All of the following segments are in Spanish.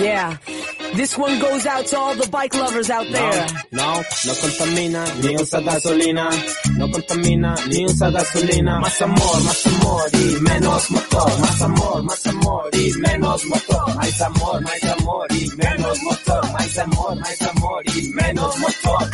Yeah. This one goes out to all the bike lovers out there. No, no, no contamina, ni usa gasolina. No contamina, ni usa gasolina. Más amor, más amor y menos motor. Más amor, más amor y menos motor. Más amor, más amor y menos motor. Más amor, más amor y menos motor.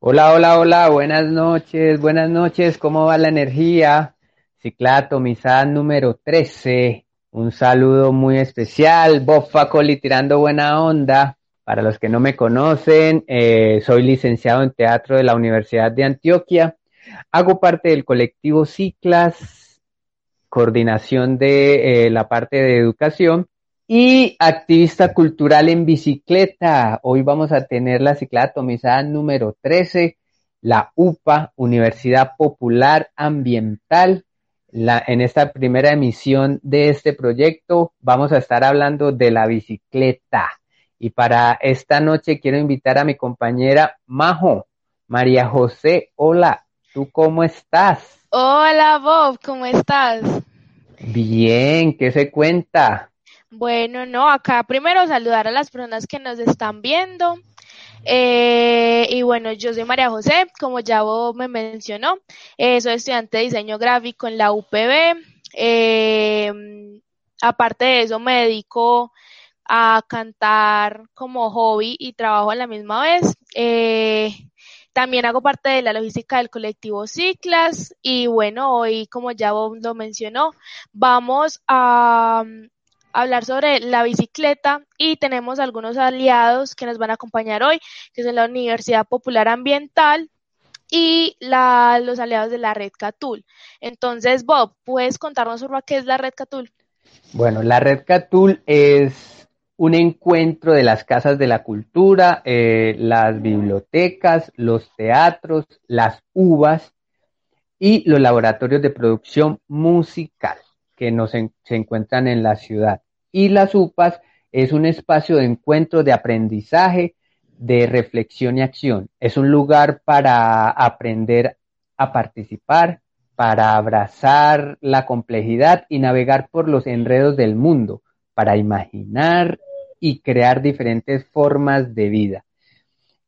Hola, hola, hola, buenas noches, buenas noches, ¿cómo va la energía? Cicla atomizada número 13. Un saludo muy especial, Bob Facoli tirando buena onda. Para los que no me conocen, eh, soy licenciado en teatro de la Universidad de Antioquia. Hago parte del colectivo Ciclas, coordinación de eh, la parte de educación y activista cultural en bicicleta. Hoy vamos a tener la ciclada atomizada número 13, la UPA, Universidad Popular Ambiental la, en esta primera emisión de este proyecto vamos a estar hablando de la bicicleta. Y para esta noche quiero invitar a mi compañera Majo, María José. Hola, ¿tú cómo estás? Hola Bob, ¿cómo estás? Bien, ¿qué se cuenta? Bueno, no, acá primero saludar a las personas que nos están viendo. Eh, y bueno, yo soy María José, como ya vos me mencionó, eh, soy estudiante de diseño gráfico en la UPB. Eh, aparte de eso, me dedico a cantar como hobby y trabajo a la misma vez. También hago parte de la logística del colectivo Ciclas y bueno, hoy como ya vos lo mencionó, vamos a hablar sobre la bicicleta y tenemos algunos aliados que nos van a acompañar hoy, que son la Universidad Popular Ambiental y los aliados de la Red Catul. Entonces, Bob, ¿puedes contarnos sobre qué es la Red Catul? Bueno, la Red Catul es un encuentro de las casas de la cultura, eh, las bibliotecas, los teatros, las uvas y los laboratorios de producción musical que nos se encuentran en la ciudad. Y las UPAs es un espacio de encuentro, de aprendizaje, de reflexión y acción. Es un lugar para aprender a participar, para abrazar la complejidad y navegar por los enredos del mundo, para imaginar y crear diferentes formas de vida.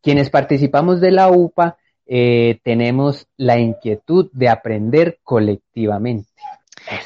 Quienes participamos de la UPA eh, tenemos la inquietud de aprender colectivamente.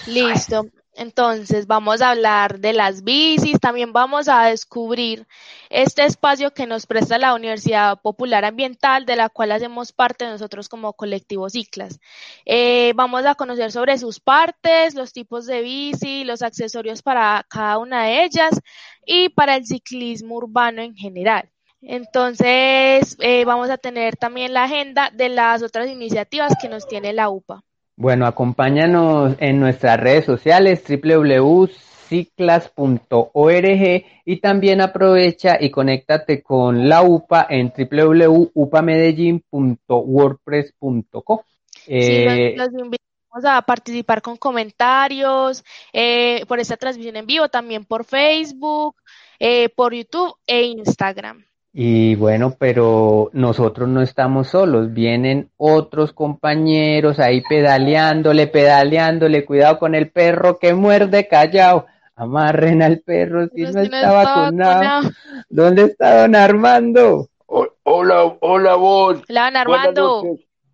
Listo. Entonces vamos a hablar de las bicis, también vamos a descubrir este espacio que nos presta la Universidad Popular Ambiental, de la cual hacemos parte nosotros como colectivo Ciclas. Eh, vamos a conocer sobre sus partes, los tipos de bici, los accesorios para cada una de ellas y para el ciclismo urbano en general. Entonces eh, vamos a tener también la agenda de las otras iniciativas que nos tiene la UPA. Bueno, acompáñanos en nuestras redes sociales www.ciclas.org y también aprovecha y conéctate con la UPA en www.upamedellin.wordpress.co. Eh, sí, los, los, invitamos a participar con comentarios eh, por esta transmisión en vivo, también por Facebook, eh, por YouTube e Instagram. Y bueno, pero nosotros no estamos solos, vienen otros compañeros ahí pedaleándole, pedaleándole, cuidado con el perro que muerde callado, amarren al perro si no, si está, no vacunado. vacunado. ¿Dónde está don Armando? O, hola, hola vos. Hola don Armando.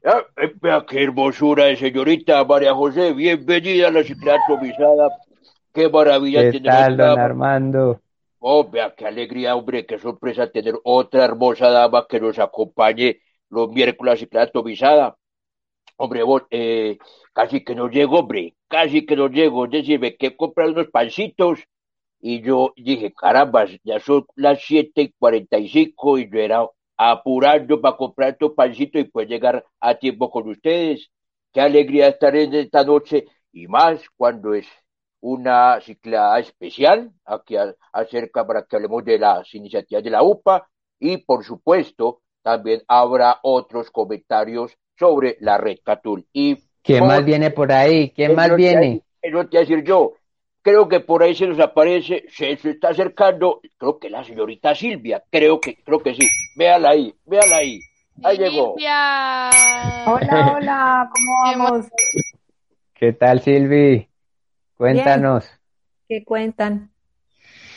Ah, vea qué hermosura de señorita María José, bienvenida a la ciclata atomizada. Qué maravilla ¿Qué tal, don Armando? Oh, vea qué alegría, hombre, qué sorpresa tener otra hermosa dama que nos acompañe los miércoles y la atomizada. Hombre, vos, eh, casi que no llego, hombre, casi que no llego. Es decir, me que comprar unos pancitos y yo dije, caramba, ya son las siete y cuarenta y cinco y yo era apurando para comprar estos pancitos y pues llegar a tiempo con ustedes. Qué alegría estar en esta noche y más cuando es una ciclada especial aquí acerca para que hablemos de las iniciativas de la UPA y por supuesto también habrá otros comentarios sobre la red Catul. Y ¿Quién más viene por ahí? ¿Quién más viene? Eso te voy a decir yo. Creo que por ahí se nos aparece, se, está acercando, creo que la señorita Silvia, creo que, creo que sí. Véala ahí, véala ahí. Ahí llegó. Hola, hola, ¿cómo vamos? ¿Qué tal, Silvi? Cuéntanos. ¿Qué cuentan?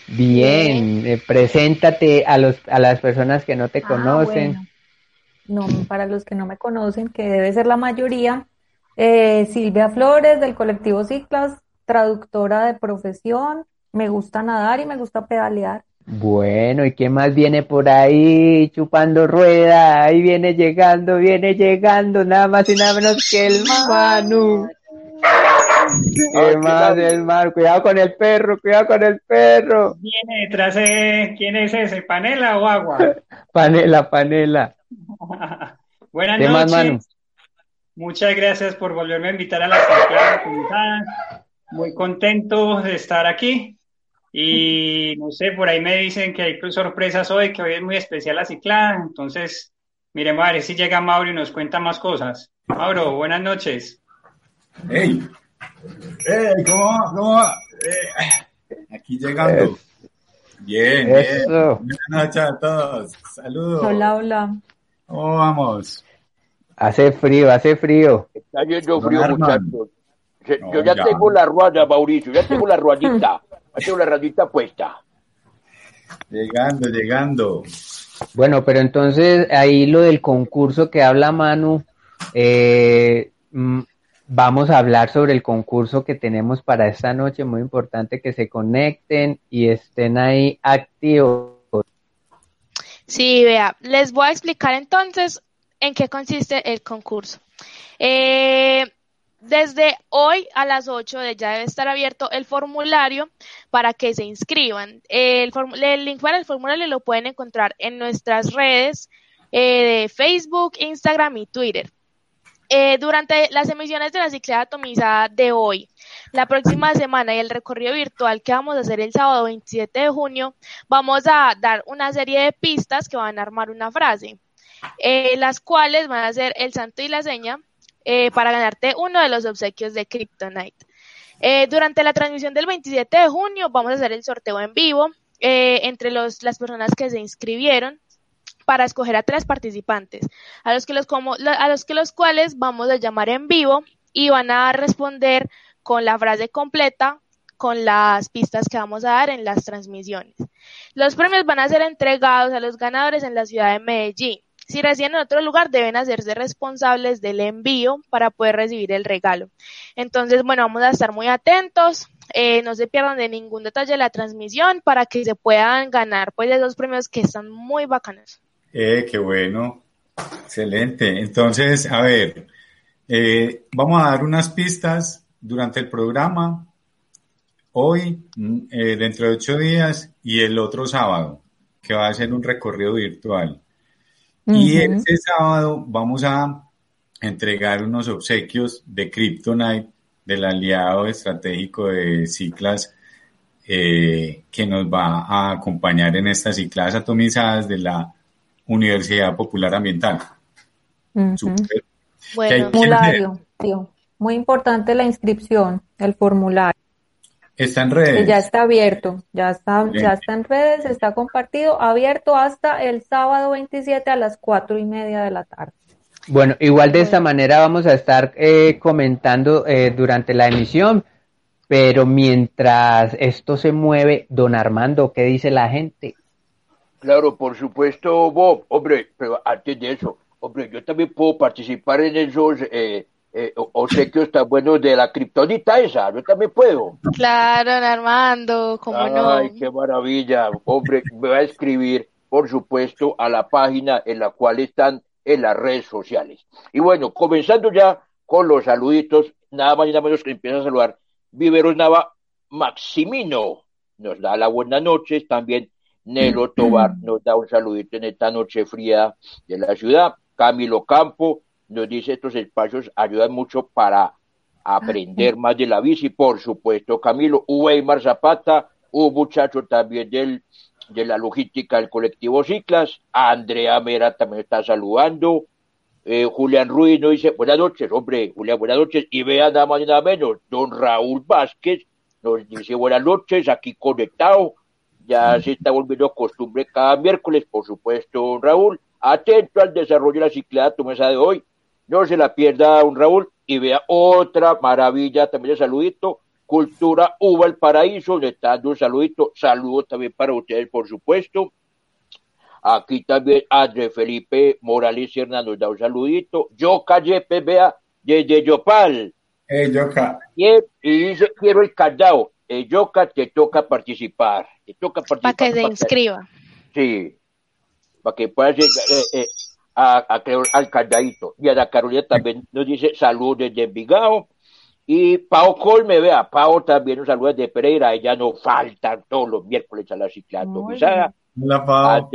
Bien, eh, preséntate a, los, a las personas que no te ah, conocen. No, para los que no me conocen, que debe ser la mayoría, eh, Silvia Flores del colectivo Ciclas, traductora de profesión, me gusta nadar y me gusta pedalear. Bueno, ¿y quién más viene por ahí chupando rueda? Ahí viene llegando, viene llegando, nada más y nada menos que el Manu. ¿Qué más el mar? Cuidado con el perro, cuidado con el perro. Viene detrás de... ¿Quién es ese? ¿Panela o agua? panela, panela. Buenas noches. Muchas gracias por volverme a invitar a la ciclada. Muy contento de estar aquí. Y no sé, por ahí me dicen que hay sorpresas hoy, que hoy es muy especial la ciclada. Entonces, miremos a ver si llega Mauro y nos cuenta más cosas. Mauro, buenas noches. Hey, hey, ¿cómo va? ¿Cómo va? Eh, aquí llegando. Bien, bien. Buenas noches a todos. Saludos. Hola, hola. ¿Cómo vamos? Hace frío, hace frío. Está haciendo frío, muchachos. Yo ya, tengo la rueda, Mauricio, ya tengo la ruedita, ya tengo la ruedita puesta. Llegando, llegando. Bueno, pero entonces ahí lo del concurso que habla Manu, eh, mm, vamos a hablar sobre el concurso que tenemos para esta noche, muy importante que se conecten y estén ahí activos. Sí, vea, les voy a explicar entonces en qué consiste el concurso. Eh, desde hoy a las 8 ya debe estar abierto el formulario para que se inscriban. El, link para el formulario lo pueden encontrar en nuestras redes eh, de Facebook, Instagram y Twitter. Eh, durante las emisiones de la cicleta atomizada de hoy, la próxima semana y el recorrido virtual que vamos a hacer el sábado 27 de junio, vamos a dar una serie de pistas que van a armar una frase, eh, las cuales van a ser el santo y la seña eh, para ganarte uno de los obsequios de Kryptonite. durante la transmisión del 27 de junio vamos a hacer el sorteo en vivo entre los, las personas que se inscribieron para escoger a tres participantes, a los que los, como, a los que los cuales vamos a llamar en vivo y van a responder con la frase completa con las pistas que vamos a dar en las transmisiones. Los premios van a ser entregados a los ganadores en la ciudad de Medellín. Si residen en otro lugar, deben hacerse responsables del envío para poder recibir el regalo. Entonces, bueno, vamos a estar muy atentos. Eh, no se pierdan de ningún detalle de la transmisión para que se puedan ganar pues esos premios que están muy bacanos. Eh, qué bueno. Excelente. Entonces, a ver, eh, vamos a dar unas pistas durante el programa, hoy, mm, eh, dentro de ocho días y el otro sábado, que va a ser un recorrido virtual. Y este sábado vamos a entregar unos obsequios de Kryptonite, del aliado estratégico de Ciclas, que nos va a acompañar en estas ciclas atomizadas de la Universidad Popular Ambiental. Bueno, formulario, muy importante la inscripción, el formulario. Está en redes. ya está abierto, ya está, ya está en redes, está compartido, abierto hasta el sábado 27 a las cuatro y media de la tarde. Bueno, igual de esta manera vamos a estar eh, comentando eh, durante la emisión, pero mientras esto se mueve, don Armando, ¿qué dice la gente? Claro, por supuesto, Bob. Hombre, pero antes de eso, hombre, yo también puedo participar en esos eh, eh, obsequios tan buenos de la criptonita esa. Yo también puedo. Claro, Armando, cómo no. Ay, qué maravilla. Hombre, me va a escribir, por supuesto, a la página en la cual están en las redes sociales. Y bueno, comenzando ya con los saluditos, nada más y nada menos que empieza a saludar Viveros Nava Maximino. Nos da la buena noche, también Nelo Tobar nos da un saludito en esta noche fría de la ciudad. Camilo Campo nos dice estos espacios ayudan mucho para aprender más de la bici, por supuesto, Camilo, Weimar Zapata, un muchacho también del, de la logística del colectivo Ciclas, Andrea Mera también está saludando, eh, Julián Ruiz nos dice, buenas noches, hombre, Julián, buenas noches, y vea nada más y nada menos, don Raúl Vázquez nos dice buenas noches, aquí conectado, ya se está volviendo costumbre cada miércoles, por supuesto, don Raúl, atento al desarrollo de la ciclada, tu mesa de hoy, no se la pierda, don Raúl, y vea otra maravilla, también de saludito, Cultura Uva el Paraíso, le está dando un saludito, saludo también para ustedes, por supuesto, Aquí también André Felipe Morales Hernández nos da un saludito. Yoka Yepe, vea, desde Yopal. Hey, Yoka. Y, dice, quiero el candado. Eh, Yoka, te toca participar. Te toca participar. Para que se inscriba. Sí. Para que puedas eh, eh, a, a, al candadito. Y a la Carolina también nos dice saludos desde Envigado. Y Pau Colme, vea, Pau también nos saluda desde Pereira. Ella no falta todos los miércoles a la ciclatomizada. Hola, Pau.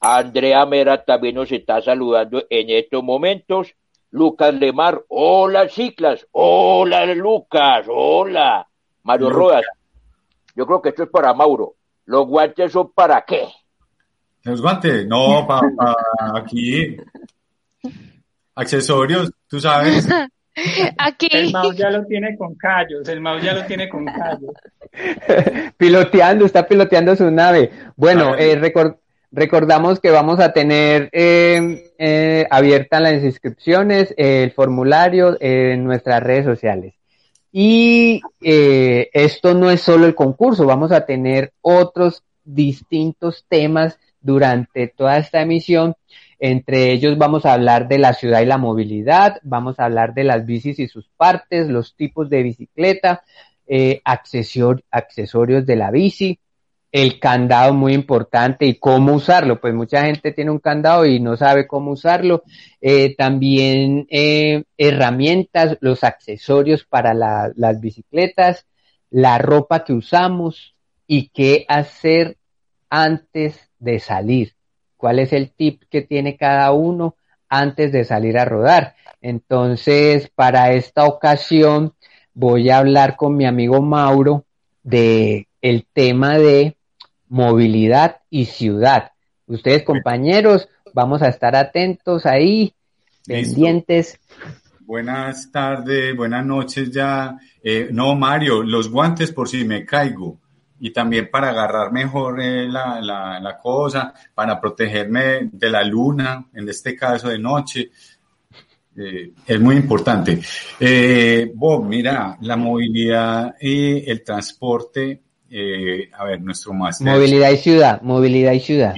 Andrea Mera también nos está saludando en estos momentos. Lucas Lemar, hola Ciclas, hola Lucas, hola. Mario Rodas, yo creo que esto es para Mauro. ¿Los guantes son para qué? ¿Los guantes? No, para aquí. Accesorios, tú sabes. Aquí. El mouse ya lo tiene con callos, el mouse ya lo tiene con callos. piloteando, está piloteando su nave. Bueno, eh, record Recordamos que vamos a tener eh, eh, abiertas las inscripciones, el formulario en nuestras redes sociales. Y eh, esto no es solo el concurso, vamos a tener otros distintos temas durante toda esta emisión. Entre ellos vamos a hablar de la ciudad y la movilidad, vamos a hablar de las bicis y sus partes, los tipos de bicicleta, eh, accesorios de la bici, el candado muy importante y cómo usarlo. Pues mucha gente tiene un candado y no sabe cómo usarlo. Eh, también eh, herramientas, los accesorios para las bicicletas, la ropa que usamos y qué hacer antes de salir. ¿Cuál es el tip que tiene cada uno antes de salir a rodar? Entonces, para esta ocasión voy a hablar con mi amigo Mauro de el tema de movilidad y ciudad. Ustedes, compañeros, vamos a estar atentos ahí, pendientes. Buenas tardes, buenas noches ya. Eh, no, Mario, los guantes por si me caigo y también para agarrar mejor eh, la, la, cosa, para protegerme de la luna, en este caso de noche. Eh, es muy importante. Bob, mira, la movilidad y el transporte eh, a ver, nuestro máster. Movilidad y ciudad, movilidad y ciudad.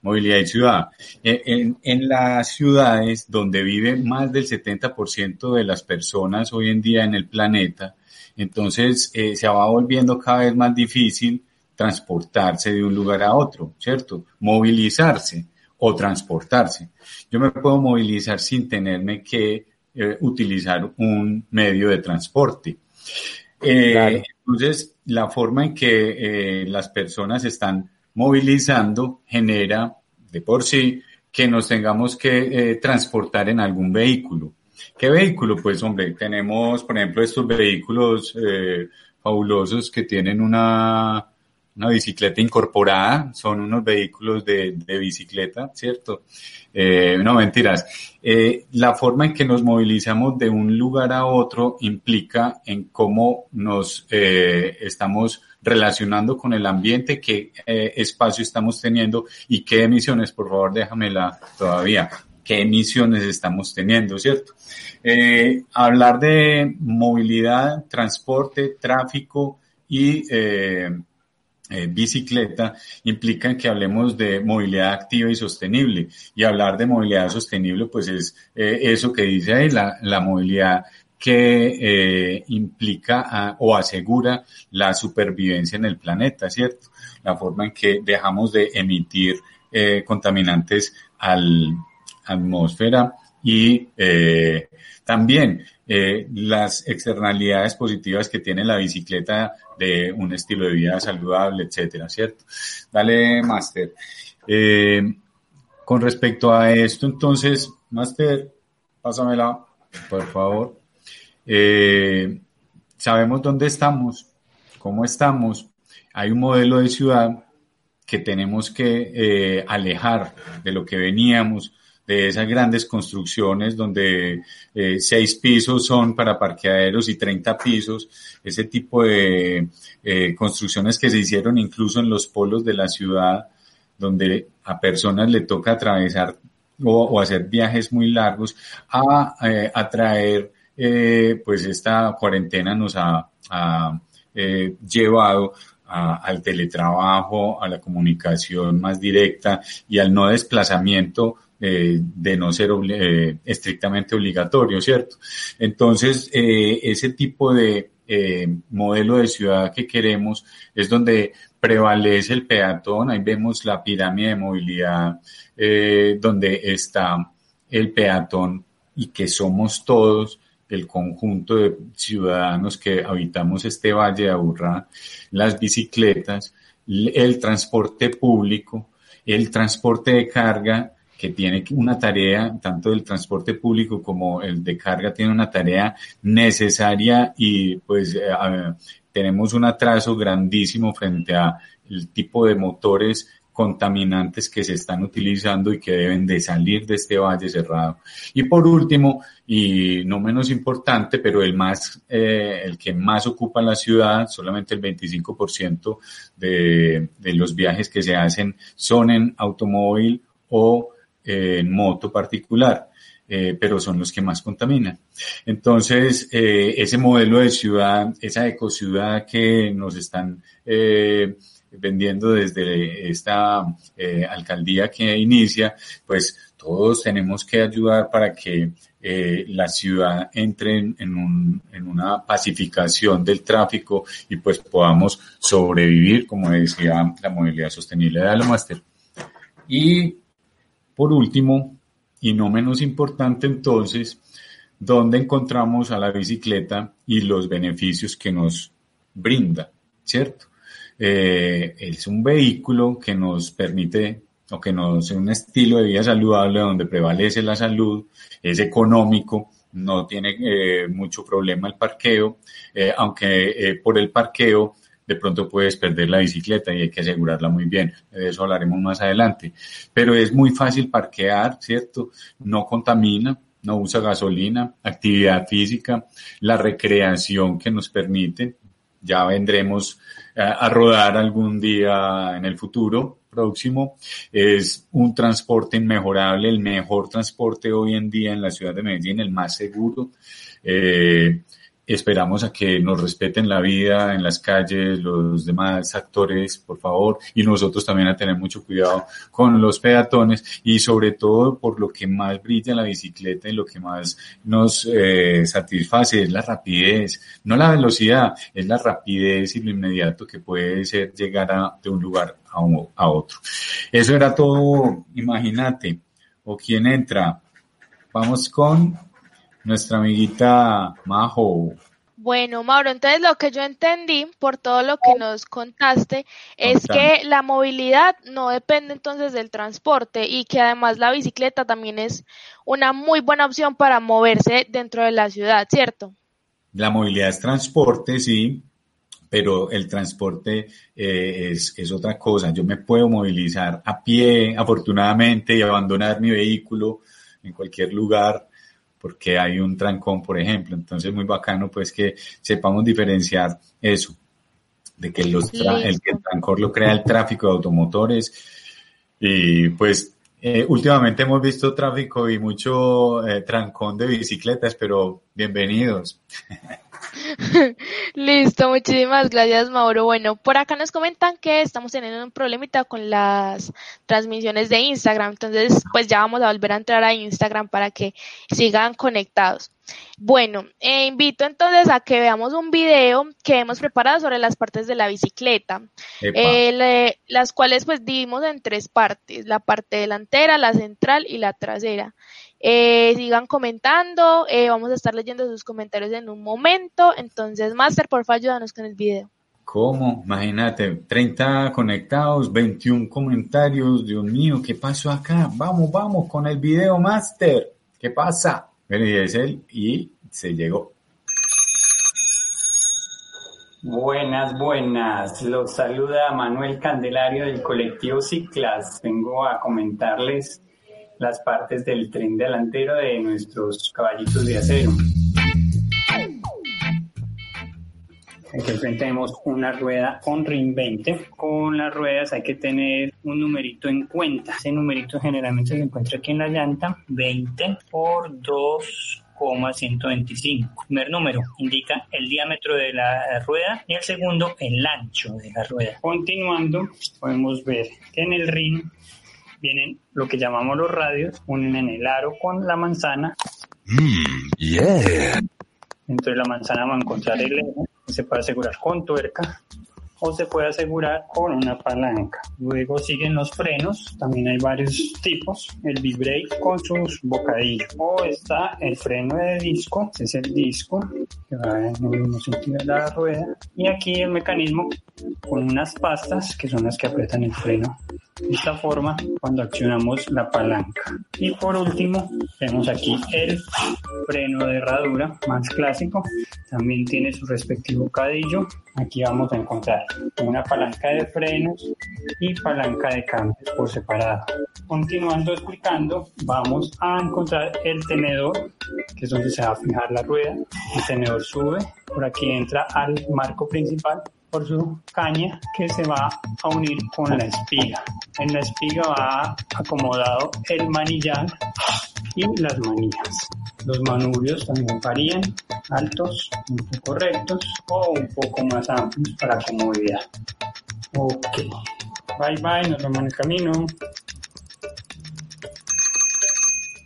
movilidad y ciudad. Eh, en, en, las ciudades donde vive más del 70% de las personas hoy en día en el planeta, entonces eh, se va volviendo cada vez más difícil transportarse de un lugar a otro, ¿cierto? Movilizarse o transportarse. Yo me puedo movilizar sin tenerme que utilizar un medio de transporte. Entonces, la forma en que eh, las personas están movilizando genera de por sí que nos tengamos que eh, transportar en algún vehículo. ¿Qué vehículo? Pues hombre, tenemos por ejemplo estos vehículos eh, fabulosos que tienen una una bicicleta incorporada, son unos vehículos de, de bicicleta, ¿cierto? Eh, no, mentiras. Eh, la forma en que nos movilizamos de un lugar a otro implica en cómo nos eh, estamos relacionando con el ambiente, qué espacio estamos teniendo y qué emisiones, por favor, déjamela todavía, qué emisiones estamos teniendo, ¿cierto? Hablar de movilidad, transporte, tráfico y eh, eh, bicicleta implican que hablemos de movilidad activa y sostenible. Y hablar de movilidad sostenible, pues es eh, eso que dice ahí, la, la movilidad que eh, implica o asegura la supervivencia en el planeta, ¿cierto? La forma en que dejamos de emitir eh, contaminantes al atmósfera y eh, también eh, las externalidades positivas que tiene la bicicleta de un estilo de vida saludable, etcétera, ¿cierto? Dale, Master. Eh, con respecto a esto, entonces, Master, pásamela, por favor. sabemos dónde estamos, cómo estamos. Hay un modelo de ciudad que tenemos que alejar de lo que veníamos, esas grandes construcciones donde eh, seis pisos son para parqueaderos y 30 pisos, ese tipo de eh, construcciones que se hicieron incluso en los polos de la ciudad, donde a personas le toca atravesar o, hacer viajes muy largos, a eh, atraer, pues esta cuarentena nos ha, llevado al teletrabajo, a la comunicación más directa y al no desplazamiento eh, de no ser eh, estrictamente obligatorio, ¿cierto? Entonces, eh, ese tipo de modelo de ciudad que queremos es donde prevalece el peatón, ahí vemos la pirámide de movilidad donde está el peatón y que somos todos el conjunto de ciudadanos que habitamos este valle de Aburrá, las bicicletas, el transporte público, el transporte de carga que tiene una tarea, tanto del transporte público como el de carga, tiene una tarea necesaria y pues eh, tenemos un atraso grandísimo frente a el tipo de motores contaminantes que se están utilizando y que deben de salir de este valle cerrado. Y por último, y no menos importante, pero el más, eh, el que más ocupa la ciudad, solamente el 25% de, de los viajes que se hacen son en automóvil o en moto particular, eh, pero son los que más contaminan. Entonces, eh, ese modelo de ciudad, esa ecociudad que nos están eh, vendiendo desde esta alcaldía que inicia, pues todos tenemos que ayudar para que la ciudad entre en, una pacificación del tráfico y pues podamos sobrevivir, como decía la movilidad sostenible de Alomaster. Y por último, y no menos importante entonces, ¿dónde encontramos a la bicicleta y los beneficios que nos brinda, ¿cierto? Eh, es un vehículo que nos permite o que nos un estilo de vida saludable donde prevalece la salud, es económico, no tiene eh, mucho problema el parqueo, eh, aunque por el parqueo de pronto puedes perder la bicicleta y hay que asegurarla muy bien. De eso hablaremos más adelante. Pero es muy fácil parquear, ¿cierto? No contamina, no usa gasolina, actividad física, la recreación que nos permite. Ya vendremos a rodar algún día en el futuro próximo. Es un transporte inmejorable, el mejor transporte hoy en día en la ciudad de Medellín, el más seguro. Eh, Esperamos a que nos respeten la vida en las calles, los demás actores, por favor, y nosotros también a tener mucho cuidado con los peatones y sobre todo por lo que más brilla la bicicleta y lo que más nos eh, satisface es la rapidez, no la velocidad, es la rapidez y lo inmediato que puede ser llegar de un lugar a, a otro. Eso era todo, imagínate, o quién entra. Vamos con nuestra amiguita Majo. Bueno, Mauro, entonces lo que yo entendí por todo lo que nos contaste es que la movilidad no depende entonces del transporte y que además la bicicleta también es una muy buena opción para moverse dentro de la ciudad, ¿cierto? La movilidad es transporte, sí, pero el transporte eh, es, es otra cosa. Yo me puedo movilizar a pie, afortunadamente, y abandonar mi vehículo en cualquier lugar porque hay un trancón, por ejemplo. Entonces, muy bacano, pues, que sepamos diferenciar eso, de que los el, que el trancón lo crea el tráfico de automotores. Y pues, eh, últimamente hemos visto tráfico y mucho eh, trancón de bicicletas, pero bienvenidos. Listo, muchísimas gracias Mauro. Bueno, por acá nos comentan que estamos teniendo un problemita con las transmisiones de Instagram, entonces pues ya vamos a volver a entrar a Instagram para que sigan conectados. Bueno, eh, invito entonces a que veamos un video que hemos preparado sobre las partes de la bicicleta, eh, las cuales pues dividimos en tres partes, la parte delantera, la central y la trasera. Eh, sigan comentando, eh, vamos a estar leyendo sus comentarios en un momento. Entonces, Master, por favor, ayúdanos con el video. ¿Cómo? Imagínate, 30 conectados, 21 comentarios. Dios mío, ¿qué pasó acá? Vamos, vamos con el video, Master. ¿Qué pasa? Bueno, y es él y se llegó. Buenas, buenas. Los saluda Manuel Candelario del colectivo Ciclas. Vengo a comentarles las partes del tren delantero de nuestros caballitos de acero. Aquí al frente tenemos una rueda con ring 20. Con las ruedas hay que tener un numerito en cuenta. Ese numerito generalmente se encuentra aquí en la llanta. 20 por 2,125. Primer número indica el diámetro de la rueda y el segundo el ancho de la rueda. Continuando, podemos ver que en el ring vienen lo que llamamos los radios, unen en el aro con la manzana. Mm, yeah. De la manzana va a encontrar el eje se puede asegurar con tuerca o se puede asegurar con una palanca. Luego siguen los frenos, también hay varios tipos, el V-brake con sus bocadillos. O está el freno de disco, ese es el disco que va en el mismo sentido de la rueda. Y aquí el mecanismo con unas pastas que son las que aprietan el freno de esta forma cuando accionamos la palanca. Y por último, tenemos aquí el freno de herradura más clásico. También tiene su respectivo cadillo. Aquí vamos a encontrar una palanca de frenos y palanca de cambios por separado. Continuando explicando, vamos a encontrar el tenedor, que es donde se va a fijar la rueda. El tenedor sube, por aquí entra al marco principal por su caña que se va a unir con la espiga. En la espiga va acomodado el manillar y las manillas. Los manubrios también varían, altos, un poco rectos o un poco más amplios para comodidad. Ok, bye bye, nos vemos en el camino.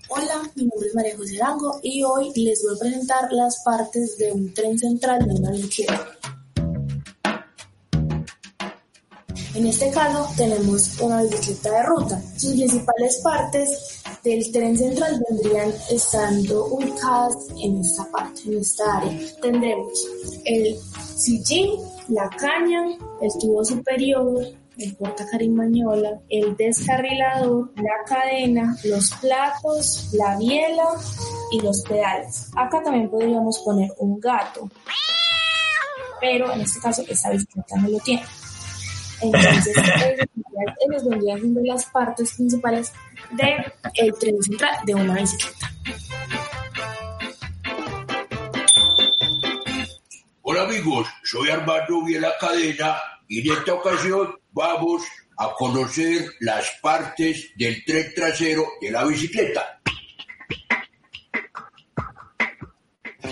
Hola, mi nombre es María José Dango y hoy les voy a presentar las partes de un tren central de una bicicleta. En este caso tenemos una bicicleta de ruta. Sus principales partes del tren central vendrían estando ubicadas en esta parte, en esta área. Tendremos el sillín, la caña, el tubo superior, el portacarimañola, el descarrilador, la cadena, los platos, la biela y los pedales. Acá también podríamos poner un gato, pero en este caso esta bicicleta no lo tiene. Entonces, ellos vendrían siendo las partes principales del el tren central de una bicicleta. Hola amigos, soy Armando Viela Cadena y en esta ocasión vamos a conocer las partes del tren trasero de la bicicleta.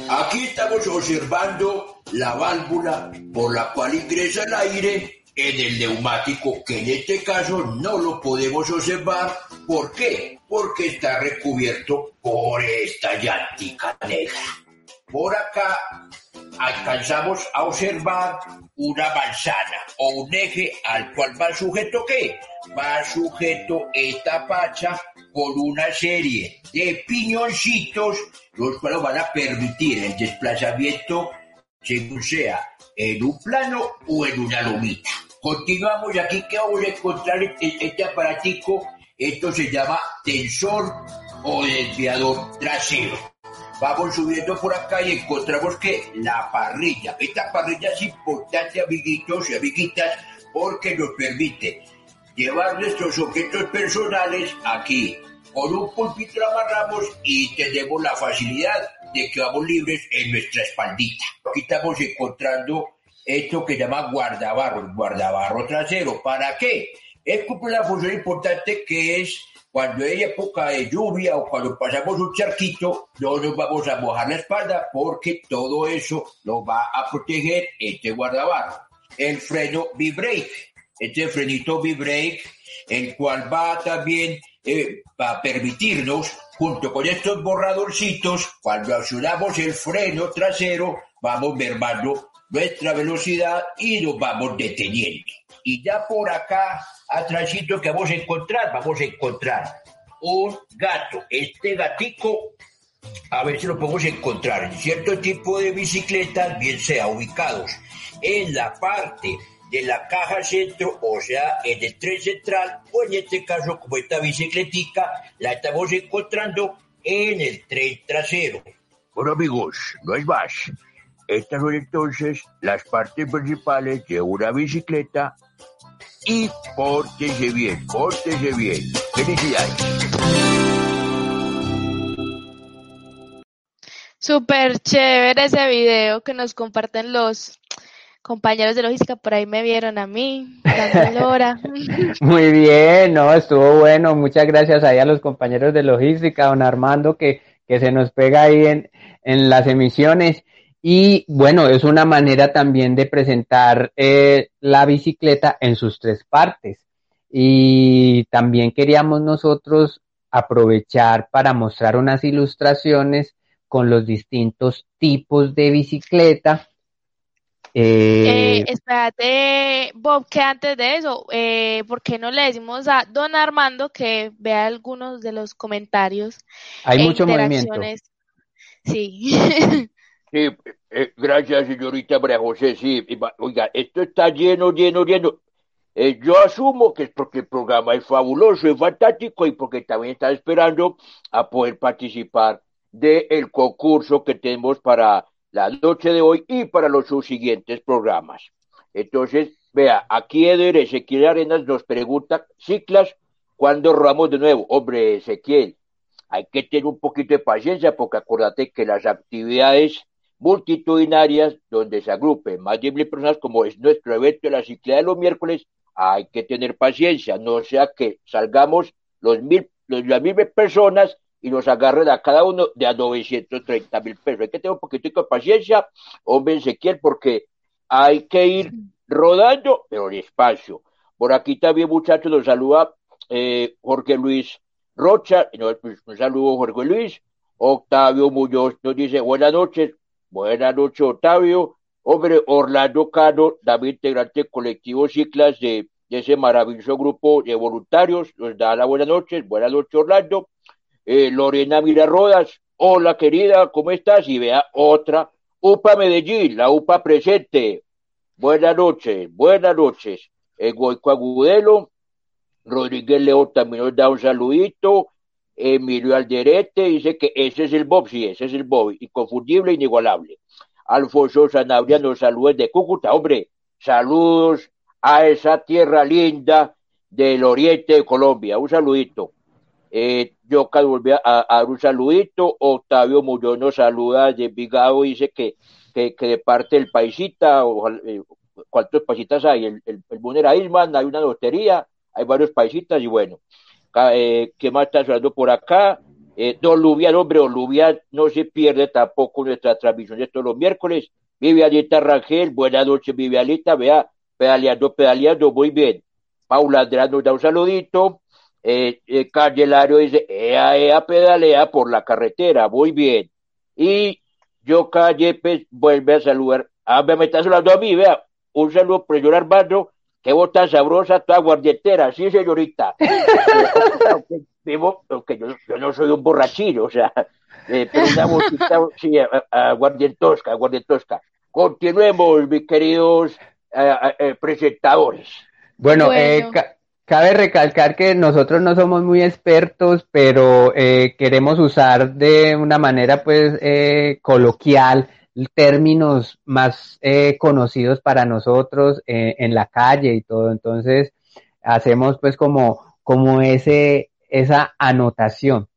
Aquí estamos observando la válvula por la cual ingresa el aire en el neumático, que en este caso no lo podemos observar. ¿Por qué? Porque está recubierto por esta llantica negra. Por acá alcanzamos a observar una manzana o un eje al cual va sujeto qué? Va sujeto esta pacha con una serie de piñoncitos, los cuales van a permitir el desplazamiento según sea en un plano o en una lomita. Continuamos aquí que vamos a encontrar este, este aparatico, esto se llama tensor o desviador trasero. Vamos subiendo por acá y encontramos que la parrilla, esta parrilla es importante amiguitos y amiguitas porque nos permite llevar nuestros objetos personales aquí. Con un pulpito amarramos y tenemos la facilidad de que vamos libres en nuestra espaldita. Aquí estamos encontrando esto que llama guardabarro, guardabarro trasero. ¿Para qué? Es cumple una función importante que es cuando hay época de lluvia o cuando pasamos un charquito, no nos vamos a mojar la espalda porque todo eso nos va a proteger este guardabarro. El freno V-brake, este frenito V-brake, el cual va también eh, a permitirnos, junto con estos borradorcitos, cuando accionamos el freno trasero, vamos mermando nuestra velocidad y nos vamos deteniendo. Y ya por acá, atrásito que vamos a encontrar, vamos a encontrar un gato. Este gatico, a ver si lo podemos encontrar en cierto tipo de bicicletas, bien sea ubicados en la parte de la caja centro, o sea, en el tren central, o en este caso, como esta bicicletica, la estamos encontrando en el tren trasero. Bueno, amigos, no hay más. estas son entonces las partes principales de una bicicleta y pórtese bien, pórtese bien. Felicidades. Súper chévere ese video que nos comparten los compañeros de logística. Por ahí me vieron a mí, hora. Muy bien, no, estuvo bueno. Muchas gracias ahí a los compañeros de logística, don Armando, que, que se nos pega ahí en, en las emisiones. Y bueno, es una manera también de presentar eh, la bicicleta en sus tres partes. Y también queríamos nosotros aprovechar para mostrar unas ilustraciones con los distintos tipos de bicicleta. Eh, eh, espérate, Bob, que antes de eso, eh, ¿por qué no le decimos a don Armando que vea algunos de los comentarios? Hay e mucho movimiento. Sí. sí, eh, gracias, señorita María José. Sí, oiga, esto está lleno, lleno, lleno. yo asumo que es porque el programa es fabuloso, es fantástico y porque también está esperando a poder participar del concurso que tenemos para la noche de hoy y para los subsiguientes programas. Entonces, vea, aquí Eder Ezequiel Arenas nos pregunta, Ciclas, ¿cuándo robamos de nuevo? Hombre, Ezequiel, hay que tener un poquito de paciencia porque acuérdate que las actividades multitudinarias donde se agrupen más de mil personas, como es nuestro evento de la ciclada de los miércoles, hay que tener paciencia, no sea que salgamos los mil, las mil personas y nos agarren a cada uno de a 930 mil pesos. Hay que tener un poquito de paciencia, hombre Ezequiel, porque hay que ir rodando, pero despacio. Por aquí también, muchachos, nos saluda eh, Jorge Luis Rocha, pues, un saludo Jorge Luis, Octavio Muñoz nos dice buenas noches, buenas noches Octavio, hombre Orlando Cano, también integrante colectivo Ciclas de, de ese maravilloso grupo de voluntarios, nos da la buenas noches, buenas noches Orlando, eh, Lorena Rodas, hola querida, ¿cómo estás? Y vea otra, UPA Medellín, la UPA presente. Buenas noches, buenas noches. Egoico Agudelo, Rodríguez León también nos da un saludito. Emilio Alderete dice que ese es el Bob, sí, ese es el Bob, inconfundible, inigualable. Alfonso Sanabria nos saluda de Cúcuta, hombre, saludos a esa tierra linda del oriente de Colombia, un saludito. Eh, yo volví a, dar un saludito. Octavio Muñoz nos saluda de Vigado, dice que, que, de parte del paisita, o, eh, ¿cuántos paisitas hay? El, el, el hay una lotería, hay varios paisitas y bueno. Eh, ¿Qué más está hablando por acá? Eh, Don Lubian, hombre, Don Lubian no se pierde tampoco nuestra transmisión de todos los miércoles. Vivianita Rangel, buenas noches, Vivianita, vea, pedaleando, pedaleando, muy bien. Paula Andrés nos da un saludito eh, eh dice, ea, ea, pedalea por la carretera, muy bien. Y yo Calle vuelve a saludar, ah, me está saludando a mí, vea, un saludo, profesor Armando, qué bota sabrosa, toda guardietera, sí, señorita. Vivo, que yo, yo, no soy un borrachillo, o sea, eh, pero una botita, sí, aguardientosca, aguardientosca. Continuemos, mis queridos eh, eh, presentadores. Bueno, bueno. Eh, Cabe recalcar que nosotros no somos muy expertos, pero eh, queremos usar de una manera pues eh, coloquial términos más eh, conocidos para nosotros eh, en la calle y todo. Entonces hacemos pues como, como ese, esa anotación.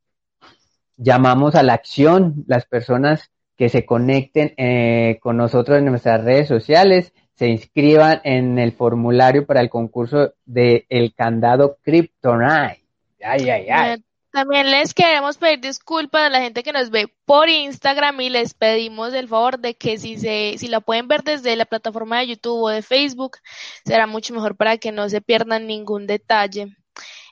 Llamamos a la acción las personas que se conecten con nosotros en nuestras redes sociales se inscriban en el formulario para el concurso de el candado Kryptonite. Ay, ay, ay. También les queremos pedir disculpas a la gente que nos ve por Instagram y les pedimos el favor de que si se, si la pueden ver desde la plataforma de YouTube o de Facebook, será mucho mejor para que no se pierdan ningún detalle.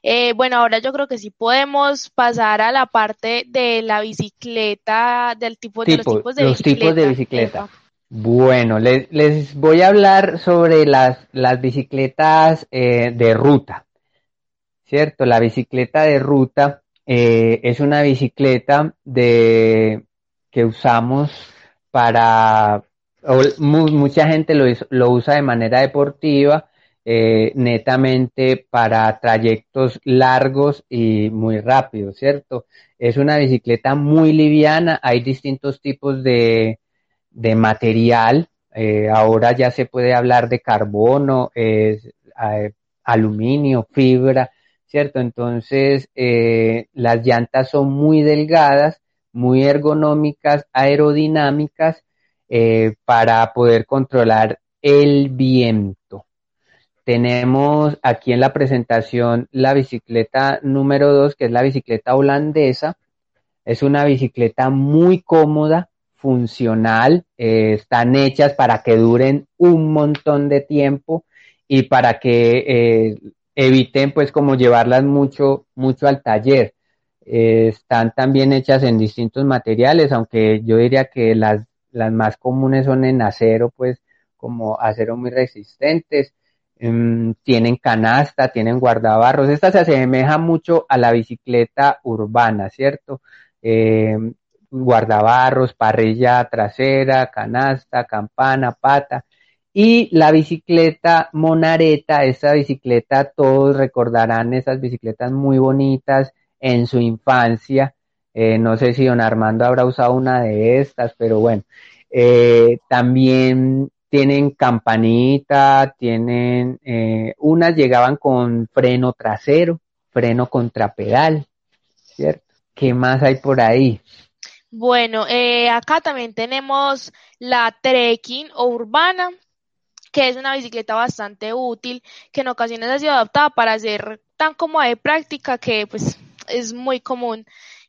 Eh, bueno, ahora yo creo que sí podemos pasar a la parte de la bicicleta, del tipo, de los tipos de los Tipos de bicicleta. Bueno, les, voy a hablar sobre las, las bicicletas eh, de ruta. ¿Cierto? La bicicleta de ruta eh, es una bicicleta de, que usamos para, mucha gente lo, lo, usa de manera deportiva, eh, netamente para trayectos largos y muy rápidos, ¿cierto? Es una bicicleta muy liviana, hay distintos tipos de, de material. Eh, ahora ya se puede hablar de carbono, eh, aluminio, fibra, ¿cierto? Entonces, eh, las llantas son muy delgadas, muy ergonómicas, aerodinámicas, para poder controlar el viento. Tenemos aquí en la presentación la bicicleta número 2, que es la bicicleta holandesa. Es una bicicleta muy cómoda, funcional, eh, están hechas para que duren un montón de tiempo y para que eh, eviten pues como llevarlas mucho, mucho al taller. Eh, están también hechas en distintos materiales, aunque yo diría que las, las más comunes son en acero, pues como acero muy resistentes. Em, tienen canasta, tienen guardabarros. Esta se asemeja mucho a la bicicleta urbana, ¿cierto? Guardabarros, parrilla trasera, canasta, campana, pata. Y la bicicleta monareta, esa bicicleta, todos recordarán esas bicicletas muy bonitas en su infancia. Eh, no sé si don Armando habrá usado una de estas, pero bueno. Eh, también tienen campanita, tienen, eh, unas llegaban con freno trasero, freno contrapedal, ¿cierto? ¿Qué más hay por ahí? Bueno, eh, acá también tenemos la trekking o urbana, que es una bicicleta bastante útil, que en ocasiones ha sido adaptada para hacer tan cómoda de práctica que pues es muy común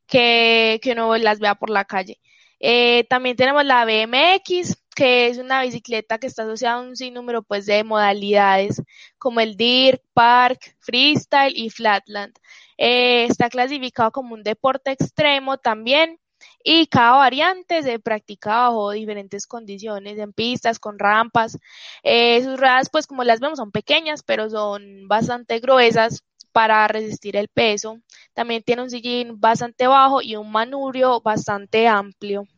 que, que uno las vea por la calle. Eh, también tenemos la BMX, que es una bicicleta que está asociada a un sinnúmero pues de modalidades como el dirt, park, freestyle y flatland. Eh, está clasificado como un deporte extremo también y cada variante se practica bajo diferentes condiciones, en pistas, con rampas. Eh, sus ruedas, pues como las vemos, son pequeñas, pero son bastante gruesas para resistir el peso. También tiene un sillín bastante bajo y un manubrio bastante amplio.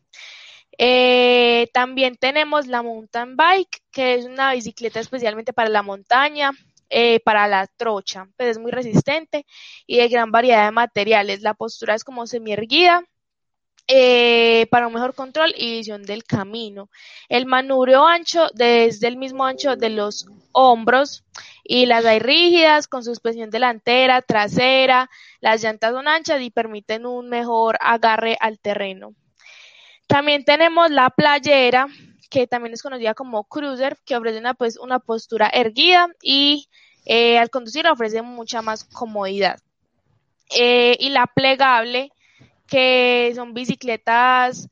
Eh, también tenemos la mountain bike, que es una bicicleta especialmente para la montaña, eh, para la trocha, pues es muy resistente y de gran variedad de materiales. La postura es como semi-erguida eh, para un mejor control y visión del camino. El manubrio ancho desde el mismo ancho de los hombros y las hay rígidas con suspensión delantera, trasera, las llantas son anchas y permiten un mejor agarre al terreno. También tenemos la playera, que también es conocida como cruiser, que ofrece una, pues, una postura erguida y eh, al conducir ofrece mucha más comodidad. Eh, y la plegable, que son bicicletas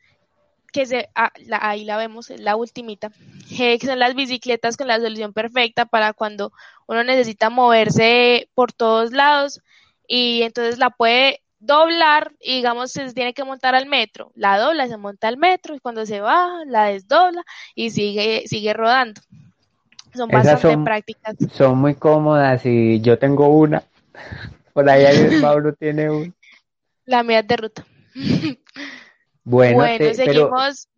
que se, ah, ahí la vemos, la ultimita, que son las bicicletas con la solución perfecta para cuando uno necesita moverse por todos lados y entonces la puede doblar y digamos se tiene que montar al metro, la dobla, se monta al metro y cuando se va la desdobla y sigue, sigue rodando. Son bastante prácticas. Son muy cómodas y yo tengo una. Por ahí Mauro tiene una. La es de ruta. Bueno, seguimos.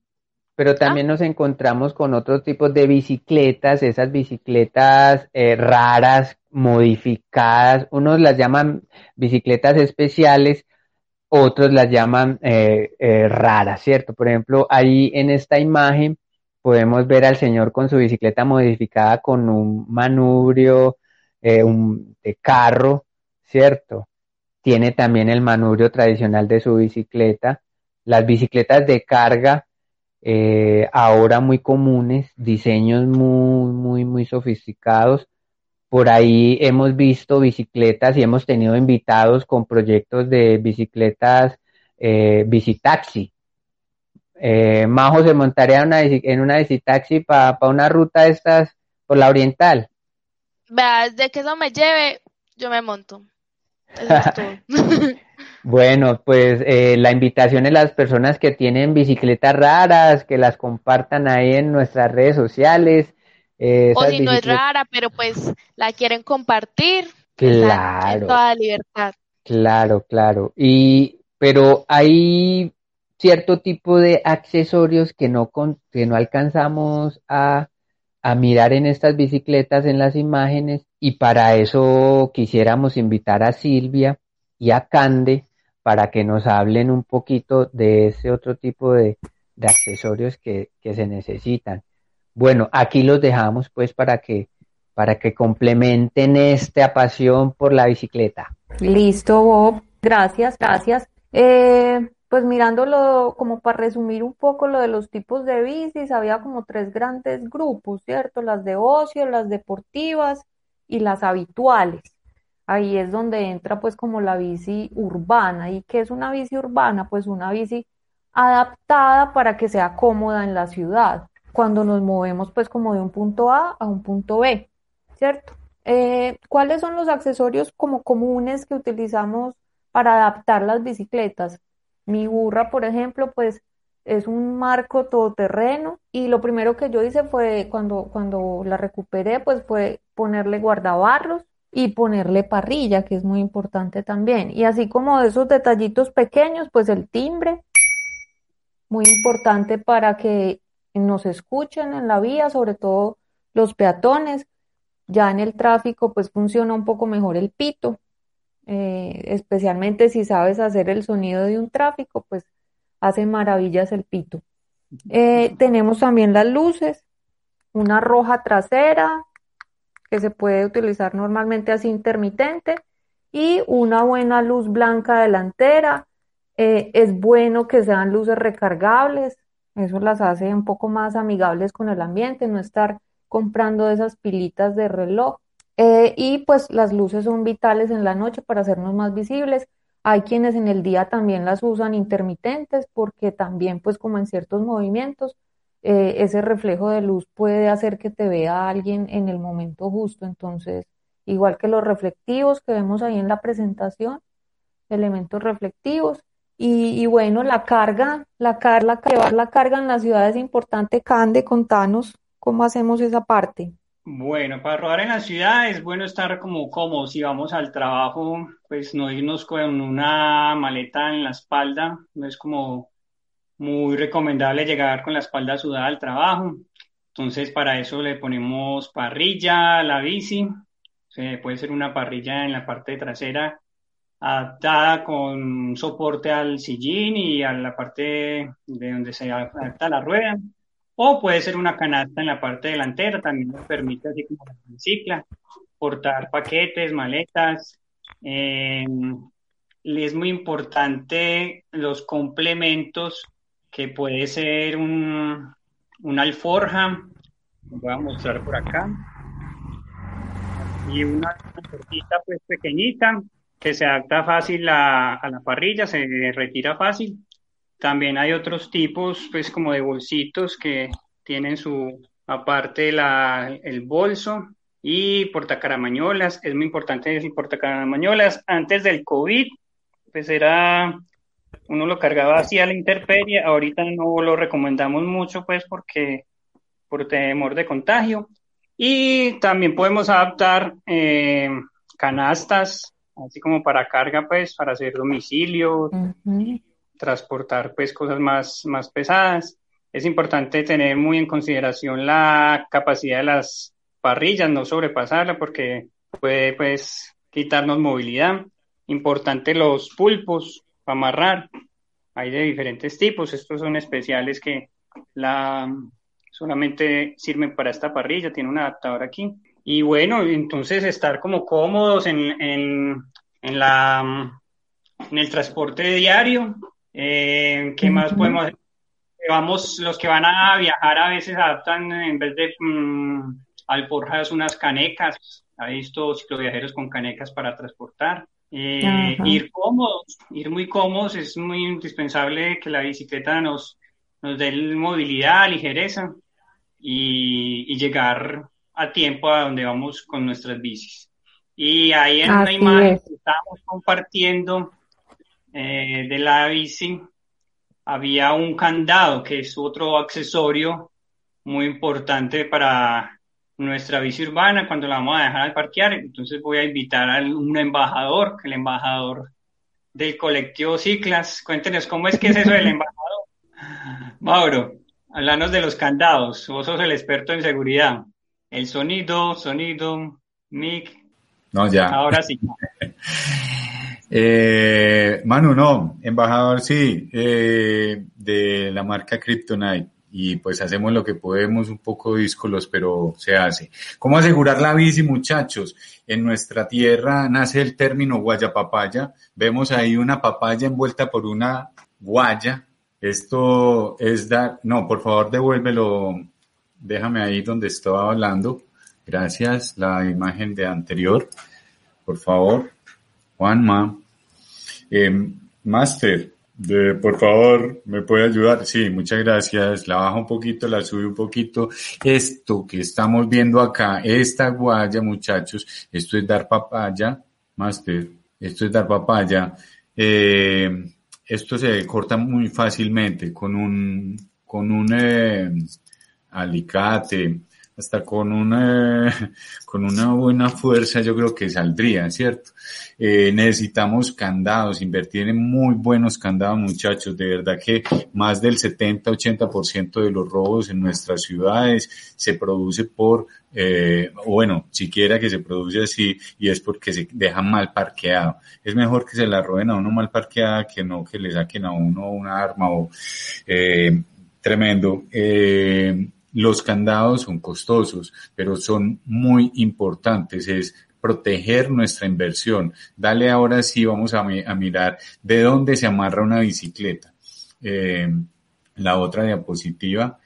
Pero, también ¿Ah? nos encontramos con otros tipos de bicicletas, esas bicicletas eh, raras, modificadas. Unos las llaman bicicletas especiales, otros las llaman eh, eh, raras, ¿cierto? Por ejemplo, ahí en esta imagen podemos ver al señor con su bicicleta modificada con un manubrio un, de carro, ¿cierto? Tiene también el manubrio tradicional de su bicicleta. Las bicicletas de carga, eh, ahora muy comunes, diseños muy, muy, muy sofisticados. Por ahí hemos visto bicicletas y hemos tenido invitados con proyectos de bicicletas eh, bicitaxi. Eh, Majo se montaría una, en una bicitaxi para una ruta de estas por la oriental. Veas, de que eso me lleve, yo me monto. bueno, pues eh, la invitación es las personas que tienen bicicletas raras, que las compartan ahí en nuestras redes sociales. Eh, o si no es rara, pero pues la quieren compartir. Claro. toda libertad. Claro, claro. Y, pero hay cierto tipo de accesorios que no, que no alcanzamos a a mirar en estas bicicletas en las imágenes y para eso quisiéramos invitar a Silvia y a Cande para que nos hablen un poquito de ese otro tipo de, de accesorios que, que se necesitan. Bueno, aquí los dejamos pues para que para que complementen esta pasión por la bicicleta. Listo, Bob. Gracias, gracias. Eh, pues mirándolo, como para resumir un poco lo de los tipos de bicis, había como tres grandes grupos, ¿cierto? Las de ocio, las deportivas y las habituales. Ahí es donde entra pues como la bici urbana. ¿Y qué es una bici urbana? Pues una bici adaptada para que sea cómoda en la ciudad, cuando nos movemos pues como de un punto A a un punto B. ¿cierto? Eh, ¿cuáles son los accesorios como comunes que utilizamos para adaptar las bicicletas? Mi burra, por ejemplo, pues es un marco todoterreno y lo primero que yo hice fue cuando, cuando la recuperé, pues fue ponerle guardabarros y ponerle parrilla, que es muy importante también. Y así como esos detallitos pequeños, pues el timbre, muy importante para que nos escuchen en la vía, sobre todo los peatones. Ya en el tráfico pues funciona un poco mejor el pito, eh, especialmente si sabes hacer el sonido de un tráfico, pues hace maravillas el pito. Eh, tenemos también las luces, una roja trasera que se puede utilizar normalmente así intermitente y una buena luz blanca delantera. Eh, es bueno que sean luces recargables, eso las hace un poco más amigables con el ambiente, no estar comprando esas pilitas de reloj. Eh, y pues las luces son vitales en la noche para hacernos más visibles. Hay quienes en el día también las usan intermitentes porque también pues como en ciertos movimientos eh, ese reflejo de luz puede hacer que te vea alguien en el momento justo. Entonces, igual que los reflectivos que vemos ahí en la presentación, elementos reflectivos. Y, bueno, la carga, la, carga, llevar la carga en la ciudad es importante. Cande, contanos ¿Cómo hacemos esa parte? Bueno, para rodar en la ciudad es bueno estar como cómodo. Si vamos al trabajo, pues no irnos con una maleta en la espalda. No es como muy recomendable llegar con la espalda sudada al trabajo. Entonces, para eso le ponemos parrilla a la bici. puede ser una parrilla en la parte trasera adaptada con soporte al sillín y a la parte de donde se adapta la rueda o puede ser una canasta en la parte delantera, también nos permite, así como la bicicla, portar paquetes, maletas. Eh, es muy importante los complementos, que puede ser un, una alforja, voy a mostrar por acá, y una tortita pues pequeñita, que se adapta fácil a, a la parrilla, se retira fácil también hay otros tipos, pues como de bolsitos que tienen su, aparte la, el bolso y portacaramañolas. Es muy importante el portacaramañolas. Antes del COVID, pues era, uno lo cargaba así a la intemperie. Ahorita no lo recomendamos mucho, pues porque por temor de contagio. Y también podemos adaptar eh, canastas, así como para carga, pues, para hacer domicilio, transportar pues cosas más, más pesadas. Es importante tener muy en consideración la capacidad de las parrillas, no sobrepasarla porque puede pues quitarnos movilidad. Importante los pulpos para amarrar. Hay de diferentes tipos. Estos son especiales que la solamente sirven para esta parrilla. Tiene un adaptador aquí. Y bueno, entonces estar como cómodos en, en, en la en el transporte diario, eh, ¿Qué más podemos hacer? Vamos, los que van a viajar a veces adaptan en vez de um, alforjas unas canecas. Ha visto cicloviajeros con canecas para transportar. Eh, ir cómodos, ir muy cómodos, es muy indispensable que la bicicleta nos, nos dé movilidad, ligereza y, llegar a tiempo a donde vamos con nuestras bicis. Y ahí en una imagen estamos compartiendo eh, de la bici había un candado, que es otro accesorio muy importante para nuestra bici urbana cuando la vamos a dejar al parquear. Entonces voy a invitar a un embajador, el embajador del colectivo Ciclas. Cuéntenos cómo es que es eso del embajador. Mauro, háblanos de los candados. Vos sos el experto en seguridad. El sonido, sonido, mic. No, ya. Ahora sí. Eh, Manu, no, embajador, sí, eh, de la marca Kryptonite. Y pues hacemos lo que podemos, un poco díscolos, pero se hace. ¿Cómo asegurar la bici, muchachos? En nuestra tierra nace el término guayapapaya. Vemos ahí una papaya envuelta por una guaya. Esto es dar, no, por favor devuélvelo, déjame ahí donde estaba hablando. Gracias, la imagen de anterior, por favor. Juanma. Eh, Master, de, por favor, ¿me puede ayudar? Sí, muchas gracias. La bajo un poquito, la sube un poquito. Esto que estamos viendo acá, esta guaya, muchachos, esto es dar papaya. Master, esto es dar papaya. Eh, esto se corta muy fácilmente con un, con un eh, alicate, hasta con una, con una buena fuerza yo creo que saldría, ¿cierto? Eh, necesitamos candados, invertir en muy buenos candados, muchachos. De verdad que más del 70-80% de los robos en nuestras ciudades se produce por, eh, bueno, siquiera que se produce así y es porque se deja mal parqueado. Es mejor que se la roben a uno mal parqueada que no que le saquen a uno una arma o eh, tremendo. Eh, los candados son costosos, pero son muy importantes. Es proteger nuestra inversión. Dale ahora sí, vamos a, mirar de dónde se amarra una bicicleta. Eh, la otra diapositiva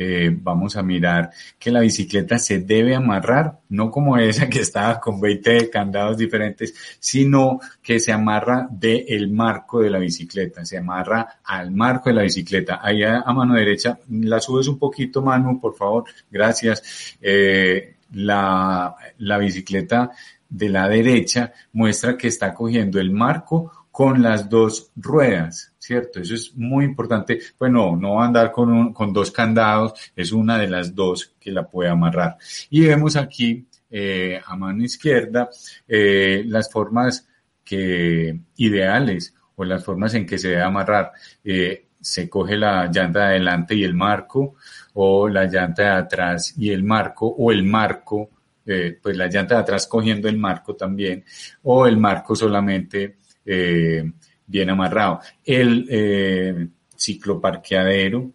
eh, vamos a mirar que la bicicleta se debe amarrar, no como esa que estaba con 20 candados diferentes, sino que se amarra del el marco de la bicicleta, se amarra al marco de la bicicleta. Ahí a, mano derecha, la subes un poquito, Manu, por favor, gracias. Eh, la, la bicicleta de la derecha muestra que está cogiendo el marco con las dos ruedas, ¿cierto? Eso es muy importante. Bueno, no andar con, con dos candados, es una de las dos que la puede amarrar. Y vemos aquí eh, a mano izquierda eh, las formas que ideales o las formas en que se debe amarrar. Eh, se coge la llanta de adelante y el marco, o la llanta de atrás y el marco, o el marco, pues la llanta de atrás cogiendo el marco también, o el marco solamente bien amarrado. El eh, cicloparqueadero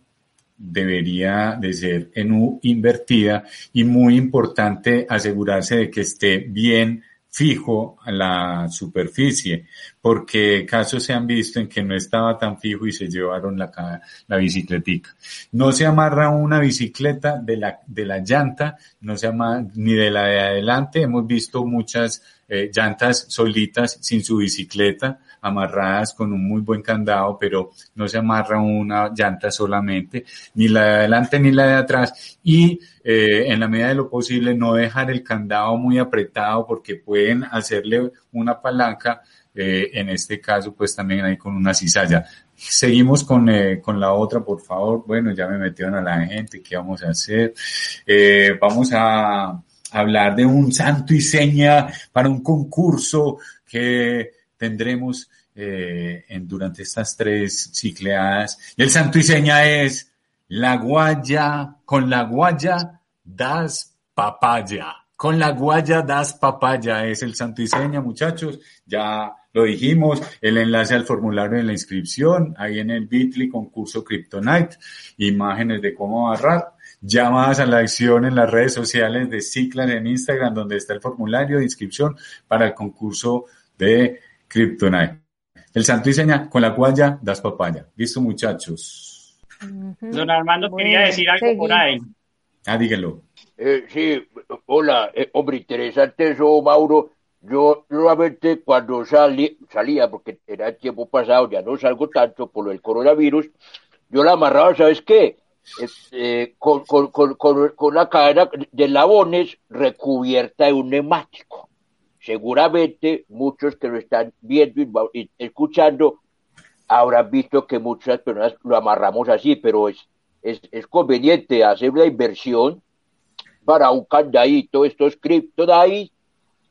debería de ser en U invertida y muy importante asegurarse de que esté bien fijo a la superficie, porque casos se han visto en que no estaba tan fijo y se llevaron la, la bicicletica. No se amarra una bicicleta de la, de la llanta, no se amarra ni de la de adelante. Hemos visto muchas eh, llantas solitas sin su bicicleta, amarradas con un muy buen candado, pero no se amarra una llanta solamente, ni la de adelante ni la de atrás, y eh, en la medida de lo posible no dejar el candado muy apretado porque pueden hacerle una palanca, eh, en este caso pues también hay con una cizalla. Seguimos con, con la otra, por favor. Bueno, ya me metieron a la gente, ¿qué vamos a hacer? Vamos a hablar de un santo y seña para un concurso que tendremos eh, en, durante estas tres cicleadas. Y el santo y seña es la guaya, con la guaya das papaya. Con la guaya das papaya es el santo y seña, muchachos. Ya lo dijimos, el enlace al formulario de la inscripción, ahí en el Bitly concurso Kryptonite, imágenes de cómo agarrar llamadas a la acción en las redes sociales de Ciclar en Instagram, donde está el formulario de inscripción para el concurso de Kryptonite. El santo y seña con la cual ya das papaya. Listo, muchachos. Don Armando quería decir algo por ahí. Ah, dígalo. Eh, sí, hola, eh, hombre, interesante eso, Mauro. Yo nuevamente cuando salí, salía, porque era el tiempo pasado, ya no salgo tanto por el coronavirus, yo la amarraba, ¿sabes qué? Eh, con, con, la cadena de labones recubierta de un neumático. Seguramente muchos que lo están viendo y escuchando habrán visto que muchas personas lo amarramos así, pero es, es, conveniente hacer una inversión para un candadito, estos ahí,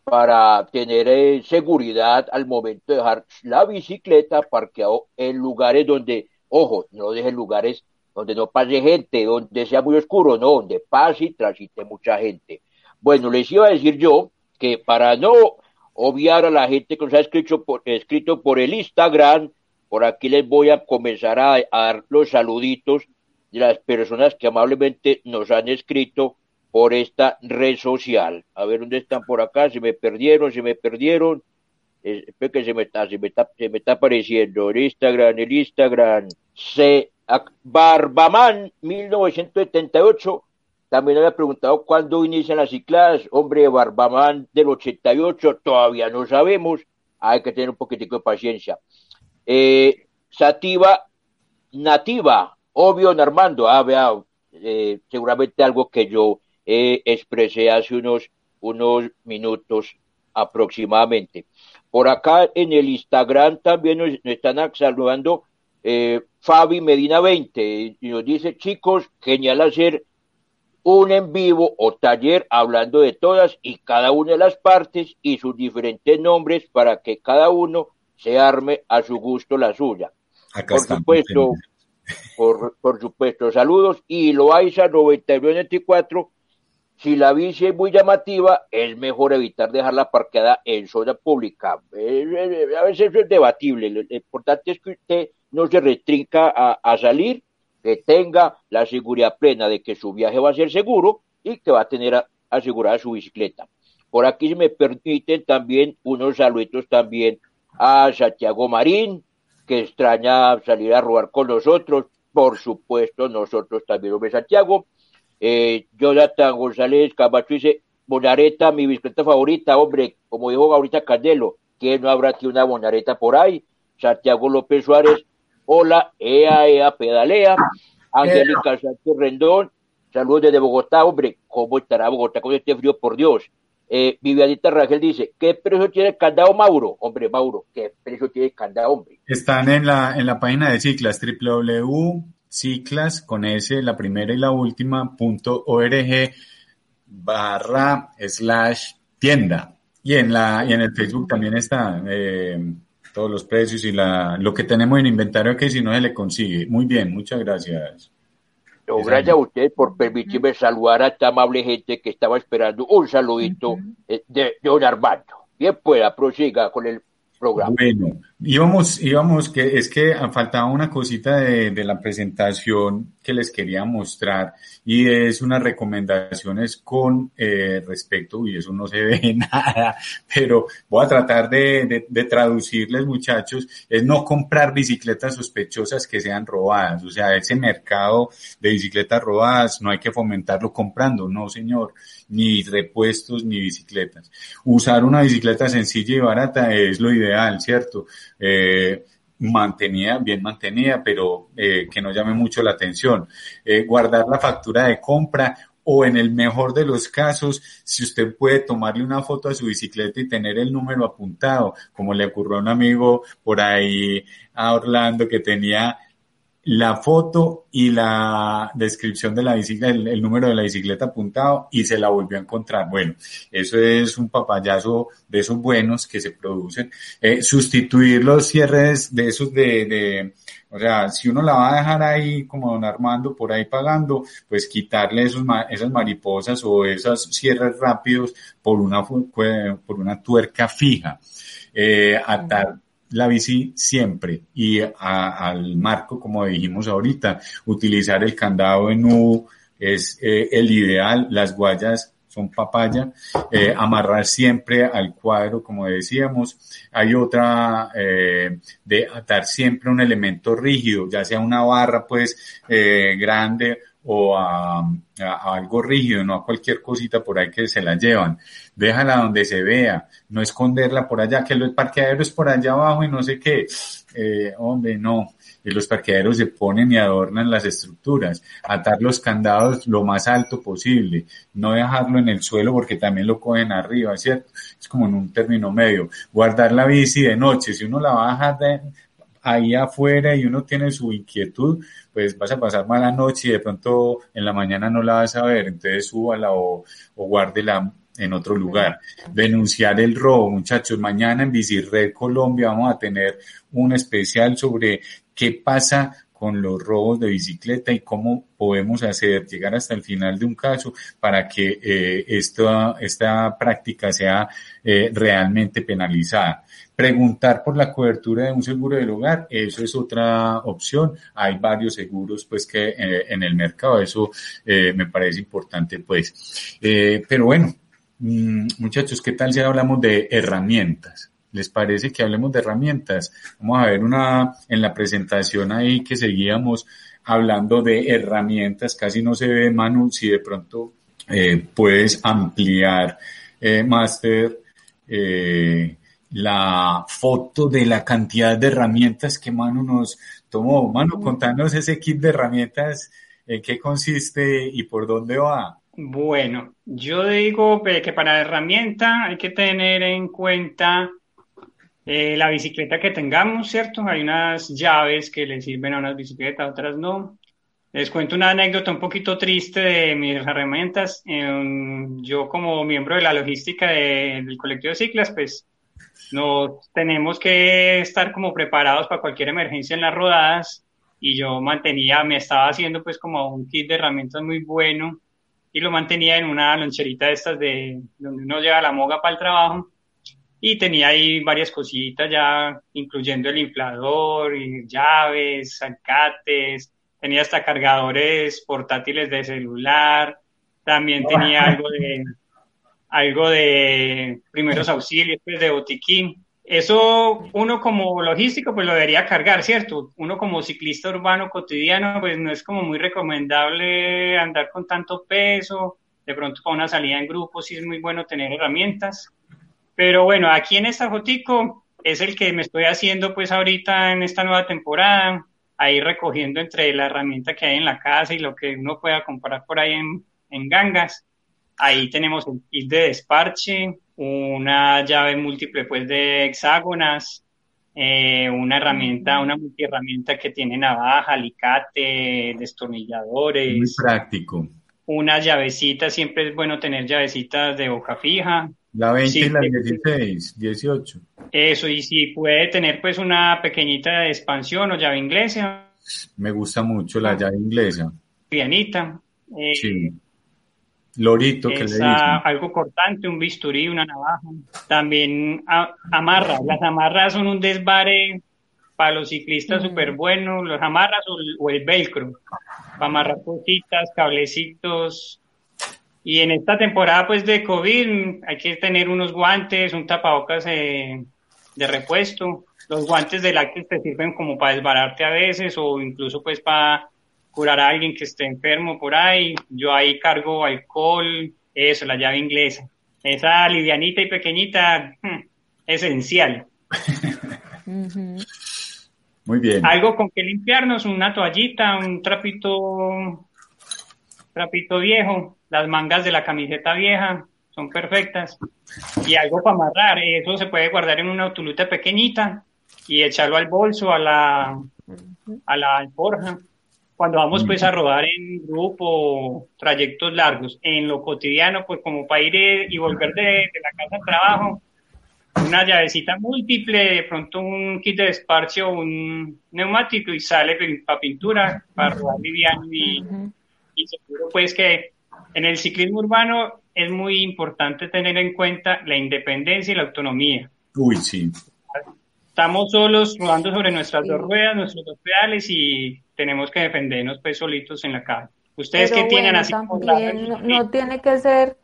para tener eh, seguridad al momento de dejar la bicicleta parqueado en lugares donde, ojo, no dejen lugares donde no pase gente, donde sea muy oscuro, no, donde pase y transite mucha gente. Bueno, les iba a decir yo que para no obviar a la gente que nos ha escrito por, escrito por el Instagram. Por aquí les voy a comenzar a, dar los saluditos de las personas que amablemente nos han escrito por esta red social. A ver dónde están por acá, se me perdieron, se me perdieron. Espero que se me está, se me está, se me está apareciendo el Instagram, el Instagram. Se, Barbaman 1978 también había preguntado cuándo inician las cicladas. Hombre, Barbaman del 88, todavía no sabemos. Hay que tener un poquitico de paciencia. Eh, Sativa Nativa, obvio, Armando. Ah, vea, eh, seguramente algo que yo eh, expresé hace unos, unos minutos aproximadamente. Por acá en el Instagram también nos, están saludando eh, Fabi Medina 20 y nos dice, chicos, genial hacer un en vivo o taller hablando de todas y cada una de las partes y sus diferentes nombres para que cada uno se arme a su gusto la suya. por supuesto, por, por, supuesto, saludos y Loaiza 9124. Si la bici es muy llamativa, es mejor evitar dejarla parqueada en zona pública. a veces eso es debatible. Lo importante es que usted no se restrinca a, a salir que tenga la seguridad plena de que su viaje va a ser seguro y que va a tener asegurada su bicicleta. Por aquí se me permiten también unos saludos también a Santiago Marín, que extraña salir a robar con nosotros. Por supuesto, nosotros también, hombre Santiago. Eh, Jonathan González Camacho dice, Bonareta, mi bicicleta favorita, hombre, como dijo ahorita Candelo, que no habrá aquí una Bonareta por ahí. Santiago López Suárez, Hola, Ea, Ea, pedalea. Angélica Sánchez Rendón, saludos desde Bogotá, hombre. ¿Cómo estará Bogotá con este frío, por Dios? Eh, Vivianita Rangel dice, ¿qué precio tiene el candado Mauro? Hombre, Mauro, ¿qué precio tiene el candado, hombre? Están en la, en la página de Ciclas, www.ciclas, con S, la primera y la última, punto org, barra, slash, tienda. Y en la, y en el Facebook también está, eh, todos los precios y la, lo que tenemos en inventario que si no se le consigue. Muy bien, muchas gracias. gracias a usted por permitirme saludar a esta amable gente que estaba esperando un saludito eh, de, de don Armando. Bien, pueda, prosiga con el programa. Bueno, íbamos, íbamos, que es que faltaba una cosita de, de la presentación que les quería mostrar y es unas recomendaciones con eh, respecto, y eso no se ve nada, pero voy a tratar de, de, de, traducirles muchachos, es no comprar bicicletas sospechosas que sean robadas, o sea, ese mercado de bicicletas robadas no hay que fomentarlo comprando, no señor, ni repuestos ni bicicletas. Usar una bicicleta sencilla y barata es lo ideal, ¿cierto? Eh, mantenida, bien mantenida, pero eh, que no llame mucho la atención. Eh, guardar la factura de compra o en el mejor de los casos, si usted puede tomarle una foto a su bicicleta y tener el número apuntado, como le ocurrió a un amigo por ahí a Orlando que tenía la foto y la descripción de la bicicleta, el, número de la bicicleta apuntado y se la volvió a encontrar. Bueno, eso es un papayazo de esos buenos que se producen. Eh, sustituir los cierres de esos de, de, o sea, si uno la va a dejar ahí como don Armando por ahí pagando, pues quitarle esos, esas mariposas o esos cierres rápidos por una, por una tuerca fija. Eh, atar la bici siempre. Y al marco, como dijimos ahorita, utilizar el candado en U es eh, el ideal, las guayas son papaya, eh, amarrar siempre al cuadro, como decíamos. Hay otra eh, de atar siempre un elemento rígido, ya sea una barra pues grande o a, algo rígido, no a cualquier cosita por ahí que se la llevan. Déjala donde se vea, no esconderla por allá, que los parqueaderos por allá abajo y no sé qué. Eh, hombre, no. Y los parqueaderos se ponen y adornan las estructuras. Atar los candados lo más alto posible. No dejarlo en el suelo porque también lo cogen arriba, ¿cierto? Es como en un término medio. Guardar la bici de noche. Si uno la va a dejar de, ahí afuera y uno tiene su inquietud, pues vas a pasar mala noche y de pronto en la mañana no la vas a ver, entonces súbala o, o guárdela en otro lugar. Denunciar el robo, muchachos. Mañana en Bicirred Colombia vamos a tener un especial sobre qué pasa con los robos de bicicleta y cómo podemos hacer llegar hasta el final de un caso para que eh, esta, esta práctica sea eh, realmente penalizada. Preguntar por la cobertura de un seguro del hogar, eso es otra opción. Hay varios seguros pues que eh, en el mercado, eso eh, me parece importante pues. Eh, pero bueno, mm, muchachos, ¿qué tal si hablamos de herramientas? ¿Les parece que hablemos de herramientas? Vamos a ver una en la presentación ahí que seguíamos hablando de herramientas. Casi no se ve, Manu, si de pronto puedes ampliar, eh, Master, eh, la foto de la cantidad de herramientas que Manu nos tomó. Manu, contanos ese kit de herramientas, en qué consiste y por dónde va. Bueno, yo digo que para herramienta hay que tener en cuenta eh, la bicicleta que tengamos, ¿cierto? Hay unas llaves que le sirven a unas bicicletas, otras no. Les cuento una anécdota un poquito triste de mis herramientas. Eh, yo como miembro de la logística del colectivo de ciclas, pues nos tenemos que estar como preparados para cualquier emergencia en las rodadas y yo mantenía, me estaba haciendo pues como un kit de herramientas muy bueno y lo mantenía en una loncherita de estas de donde uno lleva la moga para el trabajo y tenía ahí varias cositas ya, incluyendo el inflador, y llaves, alicates, tenía hasta cargadores portátiles de celular, también tenía algo de algo de primeros auxilios, pues de botiquín. Eso uno como logístico pues lo debería cargar, ¿cierto? Uno como ciclista urbano cotidiano pues no es como muy recomendable andar con tanto peso, de pronto para una salida en grupo sí es muy bueno tener herramientas. Pero bueno, aquí en esta fotico es el que me estoy haciendo pues ahorita en esta nueva temporada, ahí recogiendo entre la herramienta que hay en la casa y lo que uno pueda comprar por ahí en, en gangas. Ahí tenemos el kit de desparche, una llave múltiple pues de hexágonas, eh, una herramienta, una multiherramienta que tiene navaja, alicate, destornilladores. Muy práctico. Una llavecita, siempre es bueno tener llavecitas de hoja fija. La 20 y la 16, 18. Eso, y si puede tener pues una pequeñita de expansión o llave inglesa. Me gusta mucho la llave inglesa. Pianita. Eh, sí. Lorito, que le dicen. Algo cortante, un bisturí, una navaja. También amarras. Las amarras son un desvare para los ciclistas súper buenos. Los amarras o, el velcro. Para amarrar cositas, cablecitos. Y en esta temporada pues de COVID hay que tener unos guantes, un tapabocas eh, de repuesto. Los guantes de lácteos te sirven como para desbararte a veces o incluso pues para curar a alguien que esté enfermo por ahí. Yo ahí cargo alcohol, eso, la llave inglesa. Esa livianita y pequeñita, hmm, esencial. Muy bien. Algo con que limpiarnos, una toallita, un trapito, trapito viejo, las mangas de la camiseta vieja son perfectas y algo para amarrar. Eso se puede guardar en una autoluta pequeñita y echarlo al bolso, a la, a la alforja cuando vamos pues a rodar en grupo, trayectos largos, en lo cotidiano, pues como para ir y volver de, la casa al trabajo, una llavecita múltiple, de pronto un kit de desparcio, un neumático y sale para pintura, para rodar liviano y, y seguro pues que en el ciclismo urbano es muy importante tener en cuenta la independencia y la autonomía. Uy, sí. Estamos solos rodando sobre nuestras dos ruedas, nuestros dos pedales y tenemos que defendernos pues solitos en la calle. Ustedes que tienen así también no, no tiene que ser